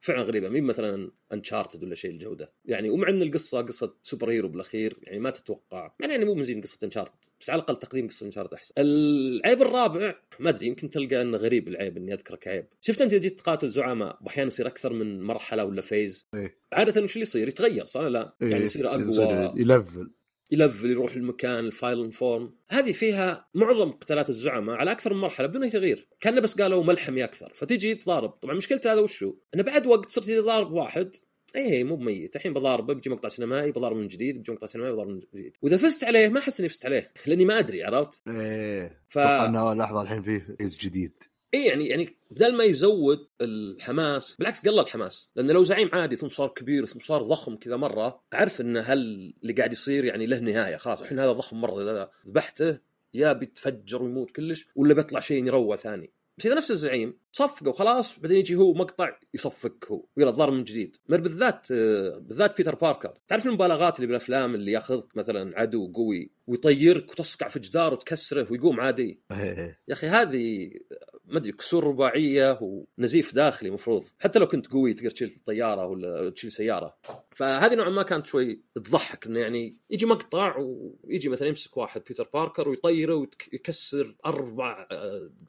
فعلا غريبة. مين مثلا انشارتد ولا شيء الجودة؟ يعني ومع إن القصة قصة super hero بالأخير يعني ما تتوقع. يعني, يعني مو من زين قصة انشارتد بس على الأقل تقديم قصة انشارتد أحسن. العيب الرابع ما أدري يمكن تلقى انه غريب العيب إني أذكره كعيب. شفت أنت إذا جيت تقاتل زعماء أحيانا يصير أكثر من مرحلة ولا phase إيه. عادة وش اللي يصير؟ يتغير صح لا؟ إيه، يعني يصير يصير أقوى. يلفل. يلفل يروح المكان ال final form هذه فيها معظم قتالات الزعماء على أكثر من مرحلة بدون أي تغيير. كان بس قالوا ملحمي أكثر فتيجي تضارب. طبعا مشكلته هذا وشو؟ إنه بعد وقت صرت إذا ضارب واحد. إيه مو بميت. الحين بضاربه بيجي مقطع سينمائي بضارب من جديد بيجي مقطع سينمائي بضارب من جديد. وإذا فزت عليه ما أحس إني فزت عليه لأني ما أدري عرفت؟ إيه. ف لحظة الحين فيه phase جديد. اي يعني يعني بدل ما يزود الحماس بالعكس قلل الحماس. لأن لو زعيم عادي ثم صار كبير ثم صار ضخم كذا مرة أعرف إن هل اللي قاعد يصير يعني له نهاية خلاص. الحين هذا ضخم مرة إذا ذبحته يا بيتفجر ويموت كلش ولا بيطلع شيء يروع ثاني. بس إذا نفس الزعيم صفقه وخلاص بعدين يجي هو مقطع يصفق هو ويلا الظاهر من جديد. مر بالذات آه، بالذات بيتر باركر. تعرف المبالغات اللي بالأفلام اللي ياخذك مثلا عدو قوي ويطيرك وتصقع في جدار وتكسره ويقوم عادي. إيه. يا أخي هذه ما أدري كسور رباعية ونزيف داخلي مفروض. حتى لو كنت قوي تقدر تشيل طياره ولا تشيل سيارة. فهذه نوعا ما كانت شوي تضحك إنه يعني يجي مقطع ويجي مثلا يمسك واحد بيتر باركر ويطيره ويكسر أربع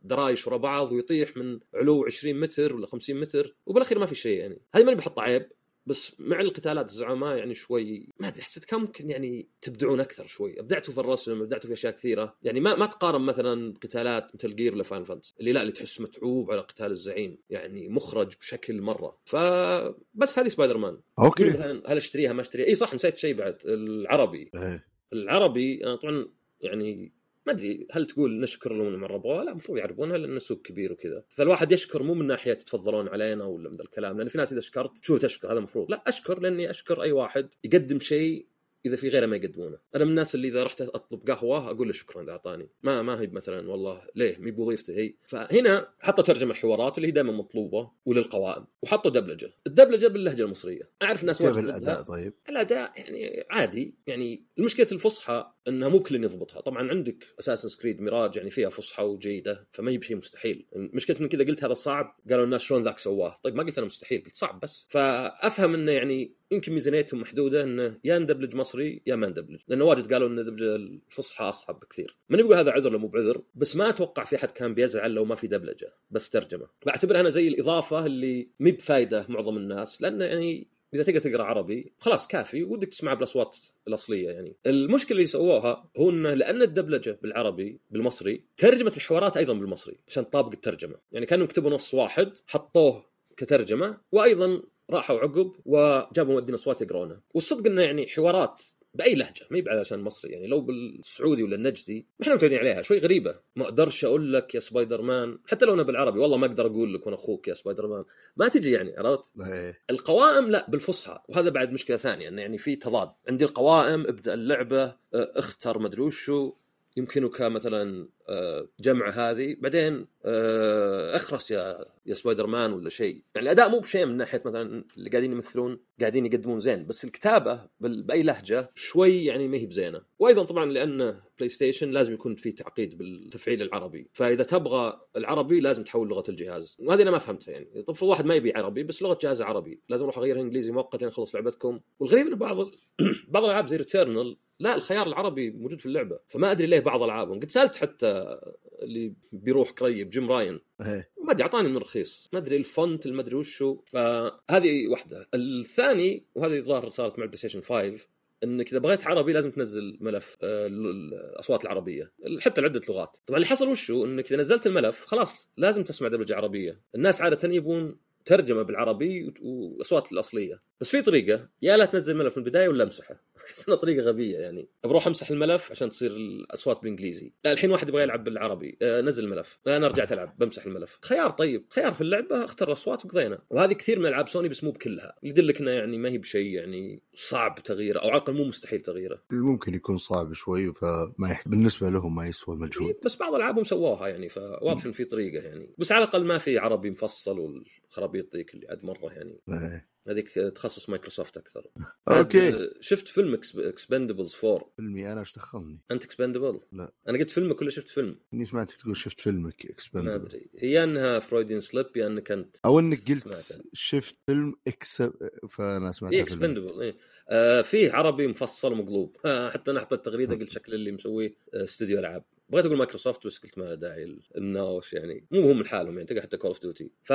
درايش ورا بعض ويطيح من علو 20 متر ولا 50 متر وبالأخير ما في شيء يعني. هذه ماني بحط عيب. بس مع القتالات الزعماء يعني شوي ما أدري حسيت كان ممكن يعني تبدعون أكثر شوي. أبدعتوا في الرسم أبدعتوا في أشياء كثيرة. يعني ما ما تقارن مثلا قتالات ميتل جير ولا فاينل فانتسي اللي لا اللي تحس متعوب على قتال الزعيم يعني مخرج بشكل مرة. فبس هذه سبايدر مان okay هل أشتريها؟ ما أشتريها. إي صح نسيت شيء بعد العربي. إيه. العربي أنا طبعا يعني ما أدري هل تقول نشكر لهم انهم عربوها؟ لا المفروض يعربونها لأنه سوق كبير وكذا، فالواحد يشكر مو من ناحية تفضلون علينا ولا من الكلام، لأن في ناس إذا شكرت شو تشكر؟ هذا المفروض، لا أشكر لأني أشكر أي واحد يقدم شيء إذا في غيره ما يقدمونه، أنا من الناس اللي إذا رحت أطلب قهوة أقول له شكرا اذا أعطاني، ما ما هي مثلا والله ليه؟ مي بوظيفته هي، فهنا حطوا ترجمة الحوارات اللي هي دائما مطلوبة وللقوائم، وحطوا دبلجة، الدبلجة باللهجة المصرية، أعرف ناس كيف الأداء. طيب؟ الأداء يعني عادي. يعني المشكلة الفصحى إنها مو كل يضبطها. طبعا عندك أساسنز كريد ميراج يعني فيها فصحى وجيدة فما هي بشيء مستحيل. مشكله من كذا قلت هذا صعب. قالوا الناس شلون ذاك سواه؟ طيب ما قلت أنا مستحيل قلت صعب بس. فأفهم إنه يعني يمكن ميزانيتهم محدودة انه يا ندبلج مصري يا ما ندبلج لأنه واجد قالوا إن دبلجه الفصحى اصعب بكثير. ماني بقول هذا عذر ولا مو بعذر بس ما أتوقع في أحد كان بيزعل لو ما في دبلجه بس ترجمة. بعتبرها أنا زي الإضافة اللي مي بفايدة معظم الناس لأنه يعني إذا تقدر تقرأ عربي خلاص كافي ودك تسمع بالأصوات الأصلية يعني. المشكلة اللي سووها هو انه لأن الدبلجه بالعربي بالمصري ترجمة الحوارات أيضا بالمصري عشان تطابق الترجمة. يعني كانوا يكتبوا نص واحد حطوه كترجمة وأيضا راحوا عقب وجابوا مؤدين اصوات يقرونه. والصدق إنه يعني حوارات بأي لهجة ما عشان مصري. يعني لو بالسعودي ولا النجدي ما إحنا متعودين عليها شوي غريبة. ما أقدرش أقول لك يا سبايدر مان حتى لو أنا بالعربي والله ما أقدر أقول لك وأنا أخوك يا سبايدر مان ما تجي يعني عرفت؟ إيه. القوائم لا بالفصحى. وهذا بعد مشكلة ثانية إنه يعني في تضاد. عندي القوائم ابدأ اللعبة اختر مدري وشو. يمكنك مثلا آه، جمع هذه. بعدين آه، اخرس يا يا سبايدر مان ولا شيء. يعني الأداء مو بشيء من ناحية مثلا اللي قاعدين يمثلون قاعدين يقدمون زين. بس الكتابة بأي لهجة شوي يعني ما هي بزينة. وأيضا طبعا لأن بلاي ستيشن لازم يكون في تعقيد بالتفعيل العربي. فإذا تبغى العربي لازم تحول لغة الجهاز. وهذه أنا ما فهمتها يعني. طب واحد ما يبي عربي بس لغة جهازه عربي. لازم أروح أغيرها إنجليزي مؤقت لين أخلص لعبتكم. والغريب إن بعض [coughs] بعض الألعاب زي ريتيرنال لا الخيار العربي موجود في اللعبة فما أدري ليه بعض ألعابهم. قد سألت حتى اللي بيروح قريب جيم راين. إيه. ما أدري أعطاني من رخيص. ما أدري ال font المدري وشو. فهذه واحدة. الثاني وهذه الظاهر صارت مع البلاي ستيشن 5 إنك إذا بغيت عربي لازم تنزل ملف آه، ال- الأصوات العربية. حتى لعده لغات. طبعا اللي حصل وشو؟ إنك إذا نزلت الملف خلاص لازم تسمع دبلجة عربية. الناس عادة يبون ترجمة بالعربي والأصوات الأصلية. بس في طريقة يا لا تنزل الملف من البداية ولا أمسحه. [laughs] احس إنها طريقة غبية يعني. بروح أمسح الملف عشان تصير الأصوات بالإنجليزي. لا الحين واحد يبغى يلعب بالعربي. آه نزل الملف. أنا رجعت ألعب بمسح الملف. خيار طيب. خيار في اللعبة أختار الأصوات وقضينا. وهذه كثير من ألعاب سوني بس مو بكلها. اللي يدلك إنه يعني ما هي بشيء يعني صعب تغييره أو على الأقل مو مستحيل تغييره. ممكن يكون صعب شوي فما يحت... بالنسبة لهم ما يسوى المجهود بس بعض ألعابهم سووها يعني فواضح إن في طريقة يعني. بس على الأقل ما في عربي مفصل والخرابيط ذيك اللي عاد مرة يعني. هذيك تخصص مايكروسوفت أكثر. أوكي. بعد شفت فيلم اكسبندبلز 4 فيلمي أنا إيش دخلني؟ أنت اكسبندبل لا. أنا قلت فيلمك ولا شفت فيلم؟ إني سمعتك تقول شفت فيلمك ما اكسبندبل أدري. هي إنها Freudian slip يا إنك انت أو إنك قلت سمعتها. شفت فيلم إكس فأنا سمعت اكسبندبل اي آه فيه عربي مفصل ومقلوب آه [laughs] حتى أنا حطيت تغريده قلت شكل اللي مسويه آه استوديو ألعاب. بغيت أقول مايكروسوفت بس قلت ما له داعي الناوش يعني. مو هم لحالهم يعني تلقى حتى كول اوف ديوتي ف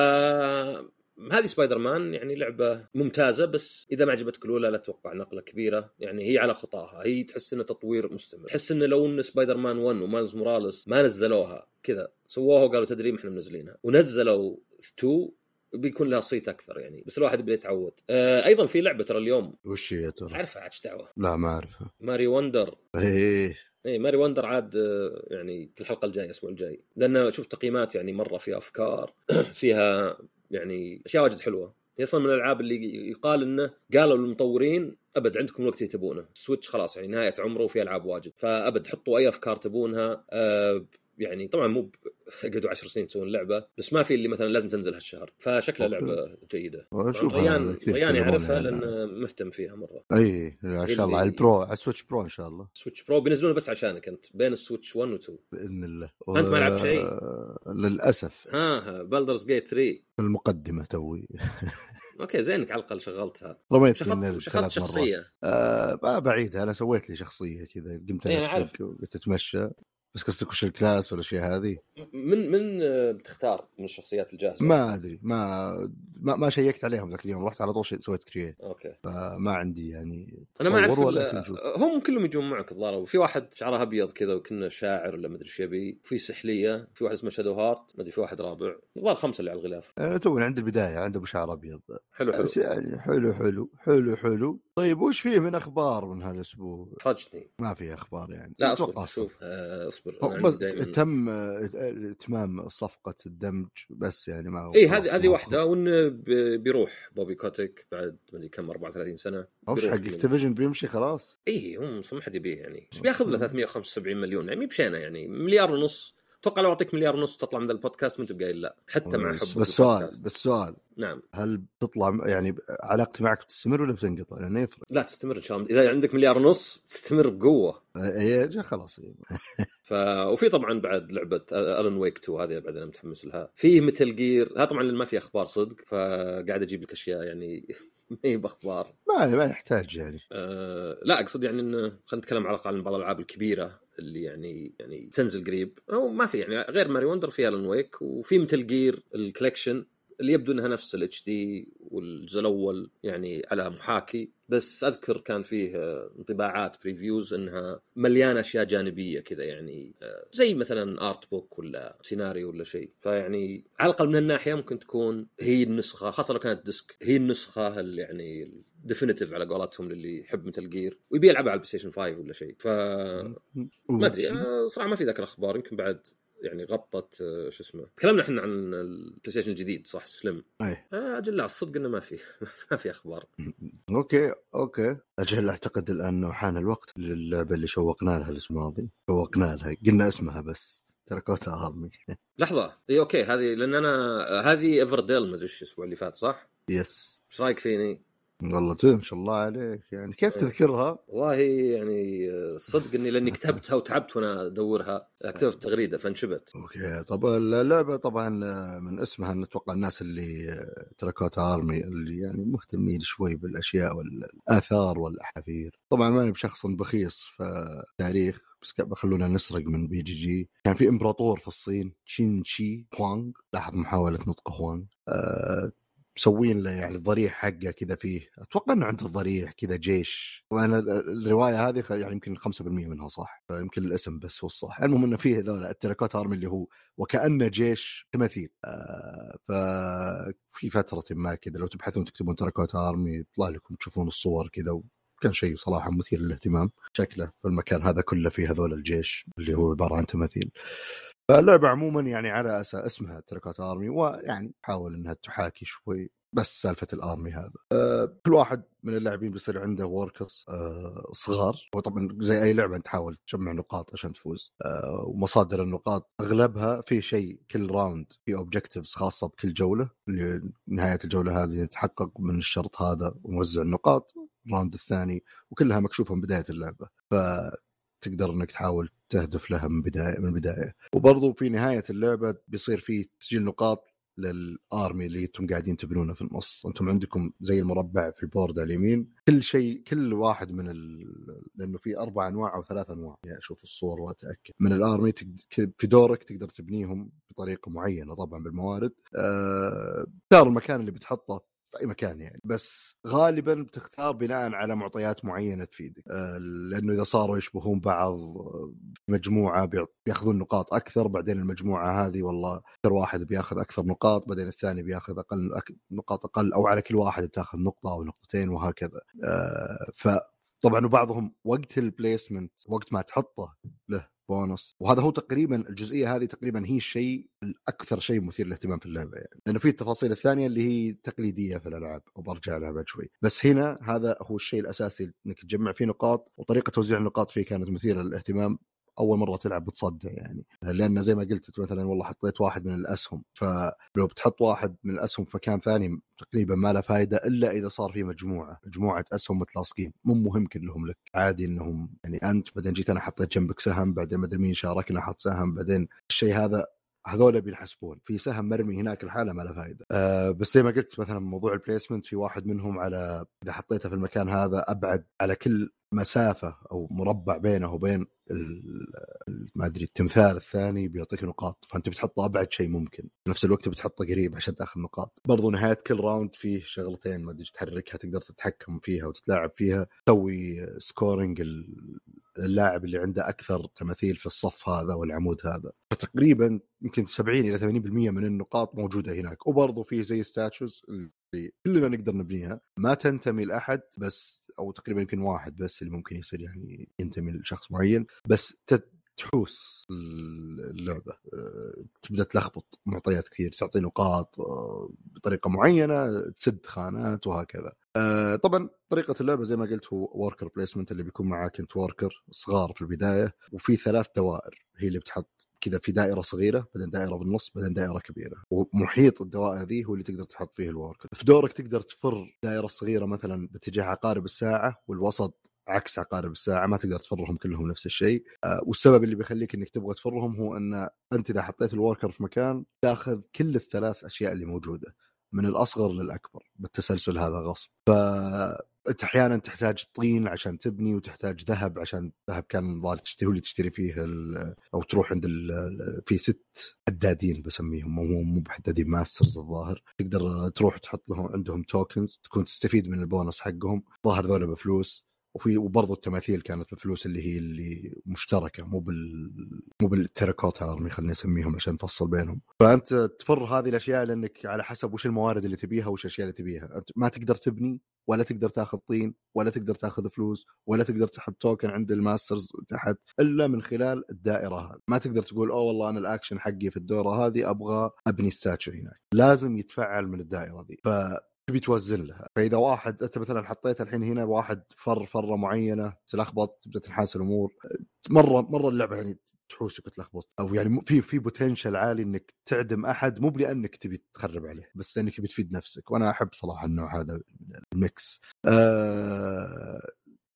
هذه سبايدر مان يعني لعبة ممتازة بس إذا ما عجبتك الأولى لا تتوقع نقلة كبيرة. يعني هي على خطاها. هي تحس إنه تطوير مستمر. تحس إنه لو إن سبايدر مان 1 ومالز موراليس ما نزلوها كذا سووها وقالوا تدري إحنا منزلينها. ونزلوا 2 بيكون لها صيت أكثر يعني بس الواحد يبدا يتعود. آه أيضا في لعبة ترى اليوم. وش هي ترى؟ عارفها عاد دعوة؟ لا ما أعرفها. ماريو وندر إيه. اي ماريو وندر عاد آه، يعني في الحلقة الجاية الأسبوع الجاي. لأن شوف تقييمات يعني مرة فيها أفكار [clears throat] فيها يعني أشياء واجد حلوة. هي أصلا من الألعاب اللي يقال إنه قالوا للمطورين أبد عندكم الوقت اللي تبونه. السويتش خلاص يعني نهاية عمره وفي ألعاب واجد. فأبد حطوا أي أفكار تبونها آه يعني طبعا مو قعدوا 10 سنين يسوون لعبة بس ما في اللي مثلا لازم تنزل هالشهر فشكلها. لعبة جيدة. واشوف ريان ريان يعرفها عنها. لأنه مهتم فيها مرة. أي إن شاء الله على ال Pro على السويتش برو إن شاء الله. سويتش Pro بينزلونه بس عشانك أنت بين السويتش 1 و 2 بإذن الله. أنت ما لعبت شيء؟ و- للأسف. ها بالدرز جيت 3 المقدمة توي. [laughs] أوكي زينك على الأقل شغلتها. رميت شغلت شغلت شخصية. آه ما بعيدها أنا سويت لي شخصية كذا قمت إيه، وقلت أتمشى. بس قصدك وش ال class والاشياء هذه؟ من من بتختار من الشخصيات الجاهزة؟ ما أدري ما ما, ما شيكت عليهم ذاك اليوم رحت على طول سويت create أوكي. فما عندي يعني أنا ما أعرف هم كلهم يجون معك الظاهر. وفي واحد شعره أبيض كذا وكنا شاعر ولا مدري إيش يبي. في سحلية في واحد اسمه شادو هارت ما أدري في واحد رابع. الظاهر خمسة اللي على الغلاف. آه تو عند البداية عنده أبو شعر أبيض. حلو حلو. يعني حلو حلو حلو حلو. طيب وش فيه من أخبار من هالأسبوع؟ حرجني ما في أخبار يعني. لا أصبر شوف آه، أصبر. أنا دايماً- تم آه، إتمام صفقة الدمج بس يعني ما اي هذه هذه واحدة وإنه بيروح بوبي كوتيك بعد ما أدري كم 34 سنة. وش حق اكتيفيجن بيمشي خلاص؟ اي هم ما حد يبيه يعني. بس بياخذ له 375 مليون يعني مي بشينه يعني. مليار ونص. أتوقع لو أعطيك مليار ونص تطلع من البودكاست ما أنت بقايل لا. حتى مع حب بس سؤال بس سؤال. نعم. هل بتطلع يعني علاقتي معك بتستمر ولا بتنقطع؟ لأنه يفرق. لا تستمر إن شاء الله. إذا عندك مليار ونص تستمر بقوة. جا خلاص. ف وفي طبعا بعد لعبة ألن ويك 2 هذه بعد أنا متحمس لها. في متل جير هذا طبعا ما في أخبار صدق فقاعد أجيب لك أشياء يعني [laughs] ما هي بأخبار. ما ما يحتاج يعني. أه لا أقصد يعني انه خلينا نتكلم على الأقل عن بعض الألعاب الكبيرة اللي يعني يعني تنزل قريب. أو ما في يعني غير ماريو وندر في ألن ويك وفي متل جير ال Collection اللي يبدو إنها نفس ال HD والجزء الأول يعني على محاكي بس أذكر كان فيه آه، انطباعات previews إنها مليانة أشياء جانبية كذا يعني آه، زي مثلا art book ولا سيناريو ولا شيء. فيعني على الأقل من الناحية ممكن تكون هي النسخة خاصة لو كانت disc هي النسخة اللي يعني definitive على قولتهم للي يحب متل جير ويبي يلعبها على البلاي ستيشن 5 ولا شيء. ف ما أدري آه، صراحة ما في ذاك الأخبار يمكن بعد يعني غطت آه، شو اسمه تكلمنا إحنا عن البلاي ستيشن الجديد صح؟ سلم أي. آه، أجل لا الصدق إنه ما في [laughs] ما في أخبار. [laughs] okay okay. أجل أعتقد الآن إنه حان الوقت للعبة اللي شوقنا لها الأسبوع الماضي شوقنا لها قلنا اسمها بس Terracotta Army [laughs] لحظة. إي okay هذه لأن أنا هذه Everdell ما أدري إيش الأسبوع اللي فات صح؟ yes إيش رأيك فيني؟ والله ما شاء الله عليك. يعني كيف تذكرها؟ والله يعني صدق إني لأني كتبتها وتعبت وأنا أدورها كتبت تغريدة فانشبت okay. طب اللعبة طبعا من اسمها نتوقع الناس اللي Terracotta Army اللي يعني مهتمين شوي بالأشياء والآثار والاحافير طبعا ما بشخص بخيص في تاريخ بس خلونا نسرق من BGG. كان في إمبراطور في الصين تشين شي هوانغ لاحظ محاولة نطق هوانغ. أه مسوين له يعني الضريح حقه كذا فيه. أتوقع إنه عنده ضريح كذا جيش. وأنا الرواية هذه يعني يمكن 5% منها صح. فيمكن الاسم بس هو الصح. المهم إنه فيه ذولا ال Terracotta Army اللي هو وكأنه جيش تماثيل. آه ففي فترة ما كذا لو تبحثون تكتبون Terracotta Army يطلع لكم تشوفون الصور كذا. كان شيء صراحة مثير للاهتمام. شكله في المكان هذا كله فيه هذول الجيش اللي هو عبارة عن تماثيل. فاللعبة عموما يعني على أساس اسمها Terracotta Army ويعني تحاول إنها تحاكي شوي بس سالفة ال army هذا. أه كل واحد من اللاعبين بيصير عنده workers أه صغار وطبعا زي أي لعبة تحاول تجمع نقاط عشان تفوز. أه ومصادر النقاط أغلبها في شيء كل round في objectives خاصة بكل جولة اللي نهاية الجولة هذه تحقق من الشرط هذا ونوزع النقاط ال round الثاني وكلها مكشوفة من بداية اللعبة. ف تقدر إنك تحاول تهدف لها من بداية من البدايه وبرضو في نهاية اللعبة بيصير في تسجيل نقاط لل army اللي أنتم قاعدين تبنونه في النص. أنتم عندكم زي المربع في ال board على اليمين. كل شيء كل واحد من ال... لأنه في أربع أنواع أو ثلاث أنواع. يعني أشوف الصور وأتأكد. من ال army تقد... في دورك تقدر تبنيهم بطريقة معينة طبعا بالموارد. أه... تختار المكان اللي بتحطه. في أي مكان يعني بس غالبا بتختار بناء على معطيات معينة تفيدك أه لأنه إذا صاروا يشبهون بعض مجموعة بيأخذون نقاط أكثر بعدين المجموعة هذه والله أكثر واحد بيأخذ أكثر نقاط بعدين الثاني بيأخذ أقل. نقاط أقل أو على كل واحد بتأخذ نقطة أو نقطتين وهكذا أه ف طبعا وبعضهم وقت البليسمنت وقت ما تحطه له بونص. وهذا هو تقريبا الجزئية هذه تقريبا هي الشيء الأكثر شيء مثير للاهتمام في اللعبة يعني. لأنه في التفاصيل الثانية اللي هي تقليدية في الألعاب وبرجع لها بعد شوي. بس هنا هذا هو الشيء الأساسي إنك تجمع فيه نقاط وطريقة توزيع النقاط فيه كانت مثيرة للاهتمام. أول مرة تلعب بتصدع يعني. لأن زي ما قلت مثلا والله حطيت واحد من الأسهم فلو بتحط واحد من الأسهم في مكان ثاني تقريبا ما له فائده إلا إذا صار في مجموعة مجموعة أسهم متلاصقين. مو مهم كلهم لك عادي إنهم يعني أنت بعدين جيت أنا حطيت جنبك سهم بعدين مدري مين شاركنا حط سهم بعدين الشيء هذا هذول بينحسبون. في سهم مرمي هناك الحالة ما له فائده أه بس زي ما قلت مثلا موضوع البليسمنت في واحد منهم على إذا حطيته في المكان هذا أبعد على كل مسافة أو مربع بينه وبين ما أدري التمثال الثاني بيعطيك نقاط. فأنت بتحطه أبعد شيء ممكن. في نفس الوقت بتحطه قريب عشان تأخذ نقاط. برضو نهاية كل round فيه شغلتين ما أدري تحركها تقدر تتحكم فيها وتتلاعب فيها. تسوي scoring اللاعب اللي عنده أكثر تماثيل في الصف هذا والعمود هذا. فتقريبا يمكن 70 إلى 80% من النقاط موجودة هناك. وبرضه في زي statues اللي كلنا نقدر نبنيها. ما تنتمي لأحد بس أو تقريبا يمكن واحد بس اللي ممكن يصير يعني ينتمي لشخص معين. بس تحوس اللعبة. آه، تبدأ تلخبط معطيات كثير تعطي نقاط آه، بطريقة معينة تسد خانات وهكذا. آه، طبعا طريقة اللعبة زي ما قلت هو worker placement اللي بيكون معاك أنت worker صغار في البداية وفي ثلاث دوائر هي اللي بتحط كذا في دائرة صغيرة بعدين دائرة بالنص بعدين دائرة كبيرة ومحيط الدوائر ذي هو اللي تقدر تحط فيه ال worker في دورك تقدر تفر دائرة صغيرة مثلا باتجاه عقارب الساعة والوسط عكس عقارب الساعة ما تقدر تفرهم كلهم نفس الشيء. آه والسبب اللي بيخليك إنك تبغى تفرهم هو إن أنت إذا حطيت ال worker في مكان تأخذ كل الثلاث أشياء اللي موجودة. من الأصغر للأكبر بالتسلسل هذا غصب. ف أحيانا تحتاج طين عشان تبني وتحتاج ذهب عشان ذهب كان الظاهر هو اللي تشتري فيه أو تروح عند في ست حدادين بسميهم مو مو بحدادين masters الظاهر. تقدر تروح تحط لهم عندهم tokens تكون تستفيد من البونص حقهم. ظاهر ذولا بفلوس. وفي وبرضه التماثيل كانت بفلوس اللي هي اللي مشتركة مو بال مو بال Terracotta Army خلينا نسميهم عشان نفصل بينهم. فأنت تفر هذه الأشياء لأنك على حسب وش الموارد اللي تبيها وش الأشياء اللي تبيها. أنت ما تقدر تبني ولا تقدر تأخذ طين ولا تقدر تأخذ فلوس ولا تقدر تحط token عند ال masters تحت إلا من خلال الدائرة هذه. ما تقدر تقول oh والله أنا الأكشن حقي في الدورة هذه أبغى أبني statue هناك. لازم يتفعل من الدائرة دي. ف تبي توزن لها فإذا واحد أنت مثلا حطيت الحين هنا واحد فر فرة معينة تلخبط تبدأ تنحاس الأمور. مرة مرة اللعبة يعني تحوسك وتلخبط. أو يعني في في potential عالي إنك تعدم أحد مو لانك تبي تخرب عليه بس لانك تبي تفيد نفسك. وأنا أحب صراحة النوع هذا ال mix. آه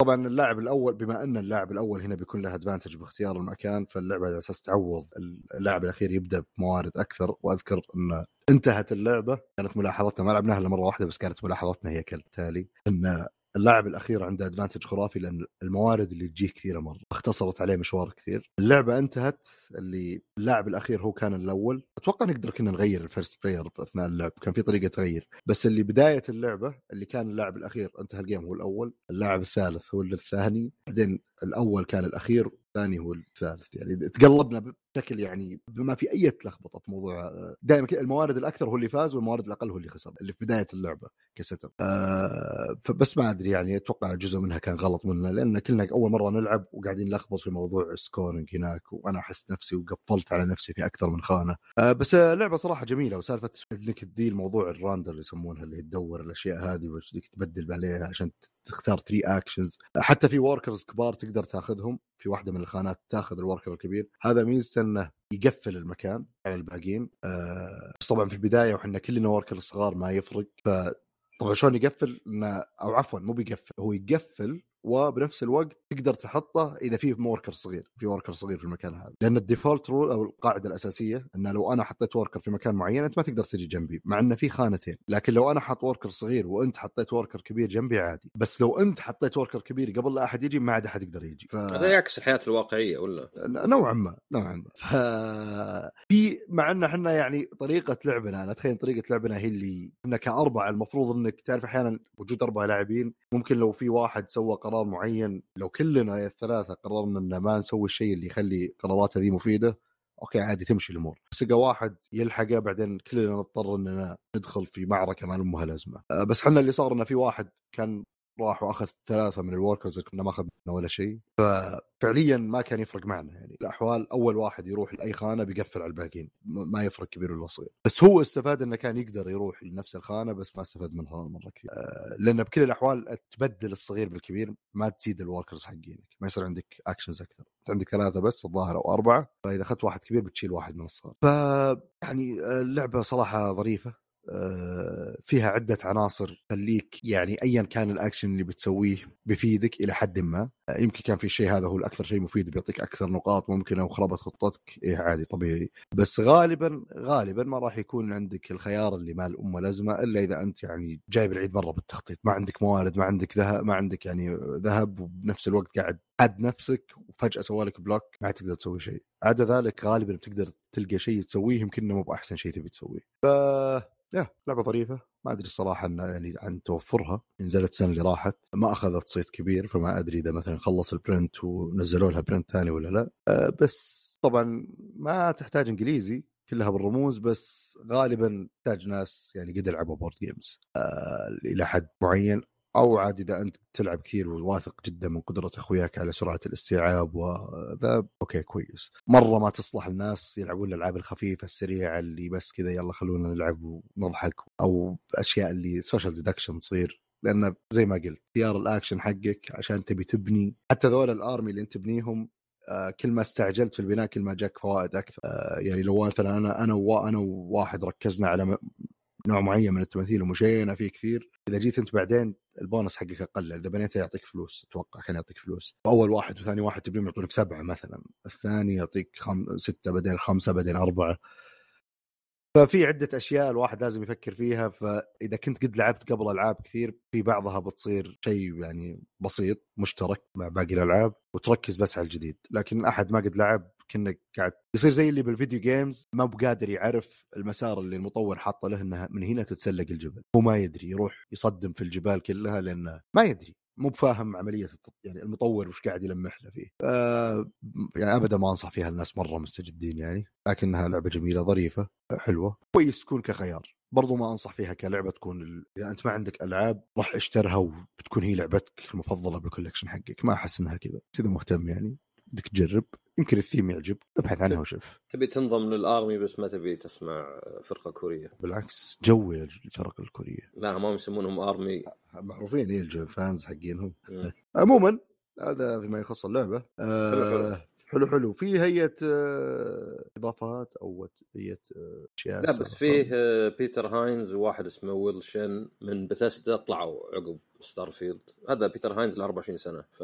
طبعا اللاعب الأول بما أن اللاعب الأول هنا بيكون له advantage باختيار المكان فاللعبة على أساس تعوض اللاعب الأخير يبدأ بموارد أكثر. وأذكر إن انتهت اللعبة. كانت ملاحظتنا ما لعبناها إلا مرة واحدة بس كانت ملاحظتنا هي كالتالي إن اللاعب الأخير عنده advantage خرافي لأن الموارد اللي تجيه كثيرة مرة. اختصرت عليه مشوار كثير. اللعبة انتهت اللي اللاعب الأخير هو كان الأول. أتوقع نقدر كنا نغير ال first player أثناء اللعب كان في طريقة تغير بس اللي بداية اللعبة اللي كان اللاعب الأخير انتهى ال game هو الأول اللاعب الثالث هو الثاني بعدين الأول كان الأخير الثاني هو الثالث. يعني تقلبنا بشكل يعني بما في أي لخبطه في موضوع دائما الموارد الأكثر هو اللي فاز والموارد الأقل هو اللي خسر اللي في بداية اللعبة كست آه فبس ما أدري يعني أتوقع جزء منها كان غلط مننا لأن كلنا أول مرة نلعب وقاعدين نلخبط في موضوع ال scoring هناك وأنا أحس نفسي وقفلت على نفسي في أكثر من خانة. آه بس لعبة صراحة جميلة وسالفة إنك تدي الموضوع ال rondel اللي يسمونها اللي تدور الأشياء هذه وتبدك تبدل عليها عشان تختار 3 actions حتى في workers كبار تقدر تاخذهم في واحدة من الخانات تاخذ ال worker الكبير. هذا ميزته انه يقفل المكان على الباقيين. آه بس طبعا في البداية وحنا كلنا worker صغار ما يفرق. ف طبعا شلون يقفل؟ انه أو عفوا مو بيقفل هو يقفل وبنفس الوقت تقدر تحطه إذا في worker صغير في worker صغير في المكان هذا. لأن ال default rule أو القاعدة الأساسية إن لو أنا حطيت worker في مكان معين أنت ما تقدر تجي جنبي مع انه في خانتين. لكن لو أنا حط worker صغير وأنت حطيت worker كبير جنبي عادي. بس لو أنت حطيت worker كبير قبل لا أحد يجي ما عاد أحد يقدر يجي. ف... هذا يعكس الحياة الواقعية ولا؟ نوعا ما نوعا ما. ف في مع إن إحنا يعني طريقة لعبنا أنا اتخيل طريقة لعبنا هي اللي إحنا كأربعة المفروض إنك تعرف أحيانا وجود أربع لاعبين ممكن لو في واحد سوى قرار معين. لو كلنا الثلاثة قررنا إن ما نسوي الشيء اللي يخلي قراراته ذي مفيدة أوكي عادي تمشي الأمور. بس إذا واحد يلحقه بعدين كلنا نضطر إننا ندخل في معركة ما لها لازمة. أه، بس إحنا اللي صار انه في واحد كان راح وأخذ ثلاثة من ال workers اللي كنا ما أخذنا ولا شيء. ففعليا ما كان يفرق معنا يعني. الأحوال أول واحد يروح لأي خانة بيقفل على الباقيين. م- ما يفرق كبير ولا صغير بس هو استفاد إنه كان يقدر يروح لنفس الخانة بس ما استفاد منها مرة كثير. آه، لأن بكل الأحوال تبدل الصغير بالكبير ما تزيد ال workers حقينك. ما يصير عندك actions أكثر. عندك ثلاثة بس الظاهر أو أربعة. فإذا أخذت واحد كبير بتشيل واحد من الصغار. ف يعني آه، اللعبة صراحة ظريفة. فيها عدة عناصر تخليك يعني ايا كان الأكشن اللي بتسويه بيفيدك إلى حد ما. آه، يمكن كان في شيء هذا هو الأكثر شيء مفيد بيعطيك أكثر نقاط ممكن لو خربت خطتك إيه عادي طبيعي. بس غالبا غالبا ما راح يكون عندك الخيار اللي ما له لازمة إلا إذا أنت يعني جايب العيد مرة بالتخطيط. ما عندك موارد ما عندك ذهب ما عندك يعني ذهب وبنفس الوقت قاعد عد نفسك وفجأة سوى لك block ما تقدر تسوي شيء. عدا ذلك غالبا بتقدر تلقى شيء تسويه يمكن مو بأحسن شيء تبي تسويه. ف يا لعبة ظريفة. ما أدري الصراحة إن يعني عن توفرها. نزلت السنة اللي راحت. ما أخذت صيت كبير فما أدري إذا مثلا خلص ال print ونزلوا لها print ثاني ولا لا. أه بس طبعا ما تحتاج إنجليزي كلها بالرموز بس غالبا تحتاج ناس يعني قد لعبوا board games أه إلى حد معين. أو عاد إذا أنت تلعب كثير وواثق جدا من قدرة أخوياك على سرعة الاستيعاب وذا أوكي كويس. مرة ما تصلح الناس يلعبون الألعاب الخفيفة السريعة اللي بس كذا يلا خلونا نلعب ونضحك أو أشياء اللي social deduction تصير. لأن زي ما قلت اختيار الأكشن حقك عشان تبي تبني. حتى ذول ال army اللي أنت تبنيهم آه، كل ما استعجلت في البناء كل ما جاك فوائد أكثر. آه، يعني لو مثلا أنا أنا و- أنا وواحد ركزنا على نوع معين من التماثيل ومشينا فيه كثير. إذا جيت أنت بعدين البونص حقك أقل إذا بنيته يعطيك فلوس أتوقع كان يعطيك فلوس. اول واحد وثاني واحد تبيهم يعطونك سبعة مثلا الثاني يعطيك خم... ستة بعدين خمسة بعدين أربعة. ففي عدة أشياء الواحد لازم يفكر فيها فإذا كنت قد لعبت قبل ألعاب كثير في بعضها بتصير شيء يعني بسيط مشترك مع باقي الألعاب وتركز بس على الجديد. لكن أحد ما قد لعب كأنك قاعد يصير زي اللي بالفيديو جيمز ما بقادر يعرف المسار اللي المطور حاطه له إنها من هنا تتسلق الجبل. هو ما يدري يروح يصدم في الجبال كلها لأنه ما يدري مو بفاهم عملية التط... يعني المطور وش قاعد يلمح له فيه. ف... يعني ابدا ما أنصح فيها الناس مرة مستجدين يعني لكنها لعبة جميلة ظريفة حلوة كويس تكون كخيار. برضو ما أنصح فيها كلعبة تكون ال... إذا أنت ما عندك ألعاب راح اشترها وبتكون هي لعبتك المفضلة بال collection حقك. ما أحس إنها كذا اذا مهتم يعني. بدك تجرب. يمكن الثيم يعجب. ابحث عنها وشوف. تبي تنضم لل army بس ما تبي تسمع فرقة كورية. بالعكس جوي الفرق الكورية. لا ما يسمونهم army. معروفين هي الجو fans حقينهم. عموما هذا فيما يخص اللعبة. آه حلو حلو. في هيئة آه إضافات أو هيئة آه، أشياء لا بس فيه آه، بيتر هاينز وواحد اسمه ويل شن من Bethesda طلعوا عقب Starfield هذا بيتر هاينز له 24 سنة ف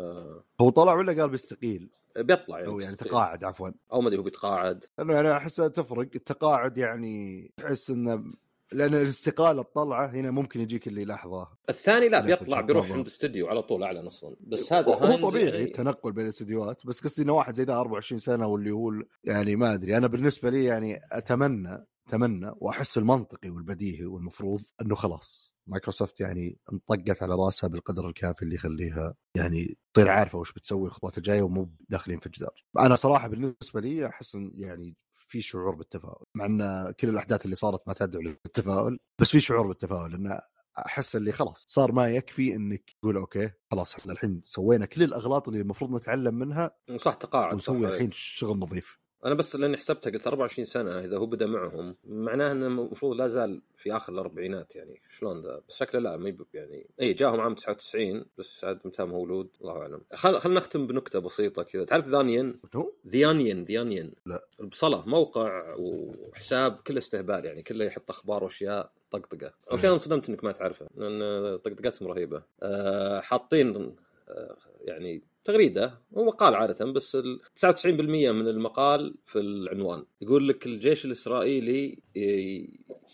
هو طلع ولا قال بيستقيل؟ بيطلع أو يعني بيستقيل. تقاعد عفوا. أو ما أدري هو بيتقاعد. لأنه يعني أحسها تفرق. التقاعد يعني تحس إنه لأن الاستقاله الطلعة هنا ممكن يجيك اللي لحظه الثاني لا بيطلع بيروح. عند استوديو على طول أعلن أصلا بس هذا هو طبيعي يعني- التنقل بين الاستديوهات بس قصدي إنه واحد زي ذا 24 سنة واللي هو يعني ما أدري أنا بالنسبة لي يعني أتمنى أتمنى وأحس المنطقي والبديهي والمفروض إنه خلاص مايكروسوفت يعني انطقت على رأسها بالقدر الكافي اللي يخليها يعني تصير عارفة وش بتسوي الخطوات الجاية ومو داخلين في جدار. أنا صراحة بالنسبة لي أحس يعني في شعور بالتفاؤل مع إن كل الأحداث اللي صارت ما تدعو للتفاؤل بس في شعور بالتفاؤل انه أحس اللي خلاص صار ما يكفي إنك تقول أوكي خلاص إحنا الحين سوينا كل الأغلاط اللي المفروض نتعلم منها صح تقاعد ونسوي. الحين شغل نظيف أنا بس لأني حسبتها قلت 24 سنة إذا هو بدأ معهم معناه إنه المفروض لا زال في آخر الأربعينات يعني. شلون ذا؟ بس شكله لا ما يعني اي جاهم عام 99 بس عاد متى مولود الله أعلم. خل خلينا نختم بنكتة بسيطة كذا. تعرف The Onion هو The Onion لا. البصله موقع وحساب كله استهبال يعني كله يحط أخبار وأشياء طقطقة. أول شيء انصدمت إنك ما تعرفه لأن طقطقتهم رهيبة. أه حاطين أه يعني تغريده هو مقال عادة بس ال 99% من المقال في العنوان. يقول لك الجيش الإسرائيلي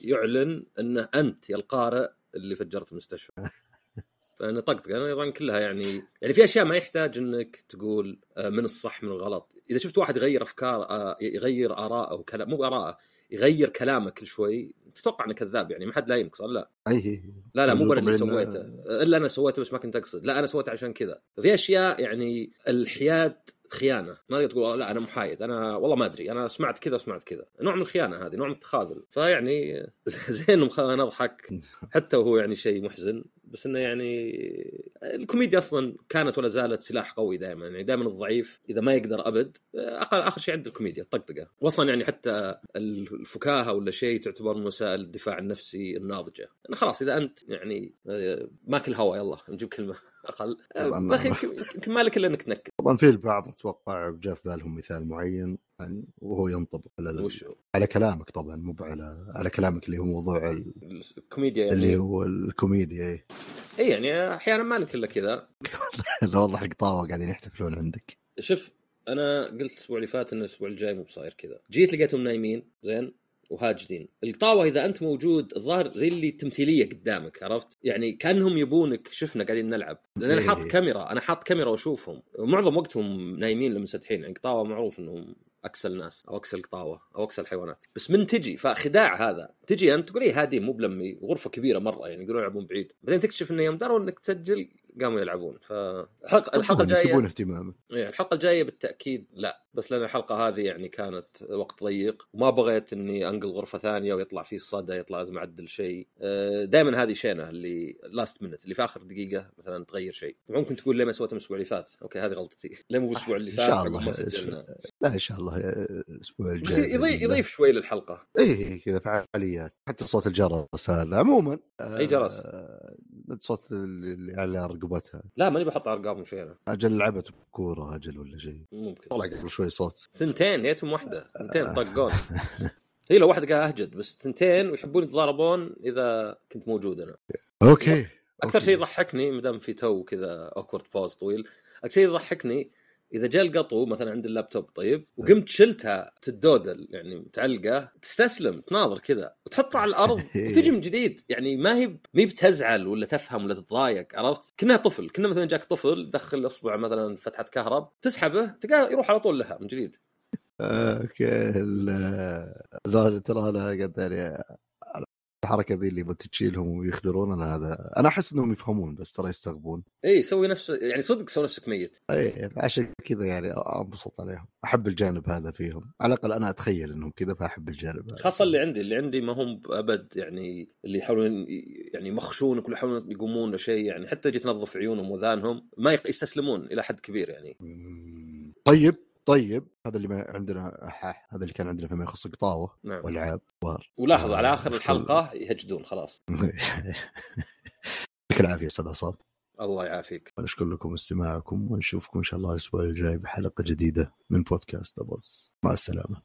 يعلن انه أنت يا القارئ اللي فجرت المستشفى. [laughs] فأنا طقطقة. أنا طبعا كلها يعني يعني في أشياء ما يحتاج إنك تقول آه، من الصح من الغلط. إذا شفت واحد يغير أفكار آه، يغير آراءه وكلام مو بآراءه يغير كلامه كل شوي. تتوقع أنه كذاب يعني ما حد لايمك صار لا أي لا لا مو أنا اللي سويته. إلا أنا سويته بس ما كنت أقصد. لا أنا سويته عشان كذا. ففي أشياء يعني الحياد خيانة. ما تقدر تقول لا أنا محايد. أنا والله ما أدري. أنا سمعت كذا وسمعت كذا. نوع من الخيانة هذه نوع من التخاذل. فيعني [laughs] زين خلونا نضحك [laughs] حتى وهو يعني شيء محزن. بس إنه يعني الكوميديا أصلا كانت ولا زالت سلاح قوي دائما. يعني دائما الضعيف إذا ما يقدر أبد أقل آخر شيء عند الكوميديا الطقطقة. واصلا يعني حتى الفكاهة ولا شيء تعتبر من وسائل الدفاع النفسي الناضجة. إنه خلاص إذا أنت يعني آه، ماكل هوا يلا نجيب كلمة [laughs] أقل. أخي يمكن ما لك إلا إنك تنكد. طبعا في البعض أتوقع جاء في بالهم مثال معين. يعني وهو ينطبق على وش؟ على كلامك طبعا مو على على كلامك اللي هو موضوع ال- الكوميديا اللي يعني هو الكوميديا اي اي يعني أحيانا ما لك إلا كذا. [laughs] لا والله حق طاوة قاعدين يحتفلون عندك. شوف أنا قلت الأسبوع اللي فات إن الأسبوع الجاي مو بصاير كذا. جيت لقيتهم نايمين زين وهاجدين. القطاوه إذا أنت موجود الظاهر زي اللي تمثيلية قدامك عرفت؟ يعني كأنهم يبونك شفنا قاعدين نلعب. لأن أنا حاط إيه. كاميرا أنا حاط كاميرا وأشوفهم. ومعظم وقتهم نايمين لمنسدحين يعني قطاوه معروف إنهم أكسل ناس أو أكسل قطاوة أو أكسل حيوانات. بس من تجي فخداع هذا تجي انت تقول إيه هادي مو بلمي غرفة كبيرة مرة يعني يقولون يلعبون بعيد. بعدين تكتشف انه يوم دروا إنك تسجل قاموا يلعبون. فالحلقه الحلقة الجايه يبون اهتمامك. إيه، الحلقة الجايه بالتأكيد لا بس لأن الحلقة هذه يعني كانت وقت ضيق وما بغيت إني أنقل غرفة ثانية ويطلع فيه الصدى يطلع لازم أعدل شيء. دائما هذه شينة اللي لاست منت اللي في آخر دقيقة مثلا تغير شيء. ممكن تقول ليه ما سويتها الأسبوع اللي فات؟ أوكي هذه غلطتي. [laughs] ليه مو الأسبوع اللي ان فات؟ شاء عقب الله؟ لا إن شاء الله الأسبوع الجاي بس يضيف, يضيف شوي للحلقة. اي كذا فعاليات حتى صوت الجرس هذا عموما أي جرس؟ صوت اللي على رقبتها. لا ماني بحط أرقام شيء أنا. أجل لعبت بكورة أجل ولا شيء. ممكن. طلع قبل شوي صوت. ثنتين جيتهم واحدة ثنتين [laughs] طقون. [laughs] هي لو واحدة قاعد أهجد بس ثنتين ويحبون يتضاربون إذا كنت موجود أنا. أوكي. أكثر. شيء يضحكني ما دام في تو كذا اوكورد باوز طويل أكثر شيء يضحكني إذا جاء القطو مثلا عند اللابتوب طيب وقمت شلتها تدودل يعني متعلقة تستسلم تناظر كذا وتحطها على الأرض [laughs] وتجي من جديد. يعني ما هي ما هي بتزعل ولا تفهم ولا تتضايق عرفت؟ كنه طفل كنه مثلا جاك طفل دخل اصبع مثلا فتحة كهرب تسحبه تلقاه يروح على طول لها من جديد. [laughs] okay ال- لا ترى أنا قد يعني الحركة ذي اللي بتشيلهم ويخدرون أنا هذا أنا أحس إنهم يفهمون بس ترى يستغبون. اي سوي نفس يعني صدق سوي نفسك ميت. اي عشان كذا يعني أنبسط عليهم. أحب الجانب هذا فيهم. على الأقل أنا أتخيل إنهم كذا فأحب الجانب هذا. خاصة اللي عندي اللي عندي ما هم أبد يعني اللي يحاولون يعني يمخشونك ولا يحاولون يقومون لشيء يعني حتى تجي تنظف عيونهم وأذانهم ما يستسلمون إلى حد كبير يعني. طيب. طيب هذا اللي ما عندنا ح- هذا اللي كان عندنا فيما يخص القطاوه نعم. والعاب ولاحظ على آه، آخر شكراً. الحلقة يهجدون خلاص. يعطيك العافية أستاذ عصام. الله يعافيك. ونشكر لكم استماعكم ونشوفكم إن شاء الله الأسبوع الجاي بحلقة جديدة من بودكاست ابوس مع السلامة.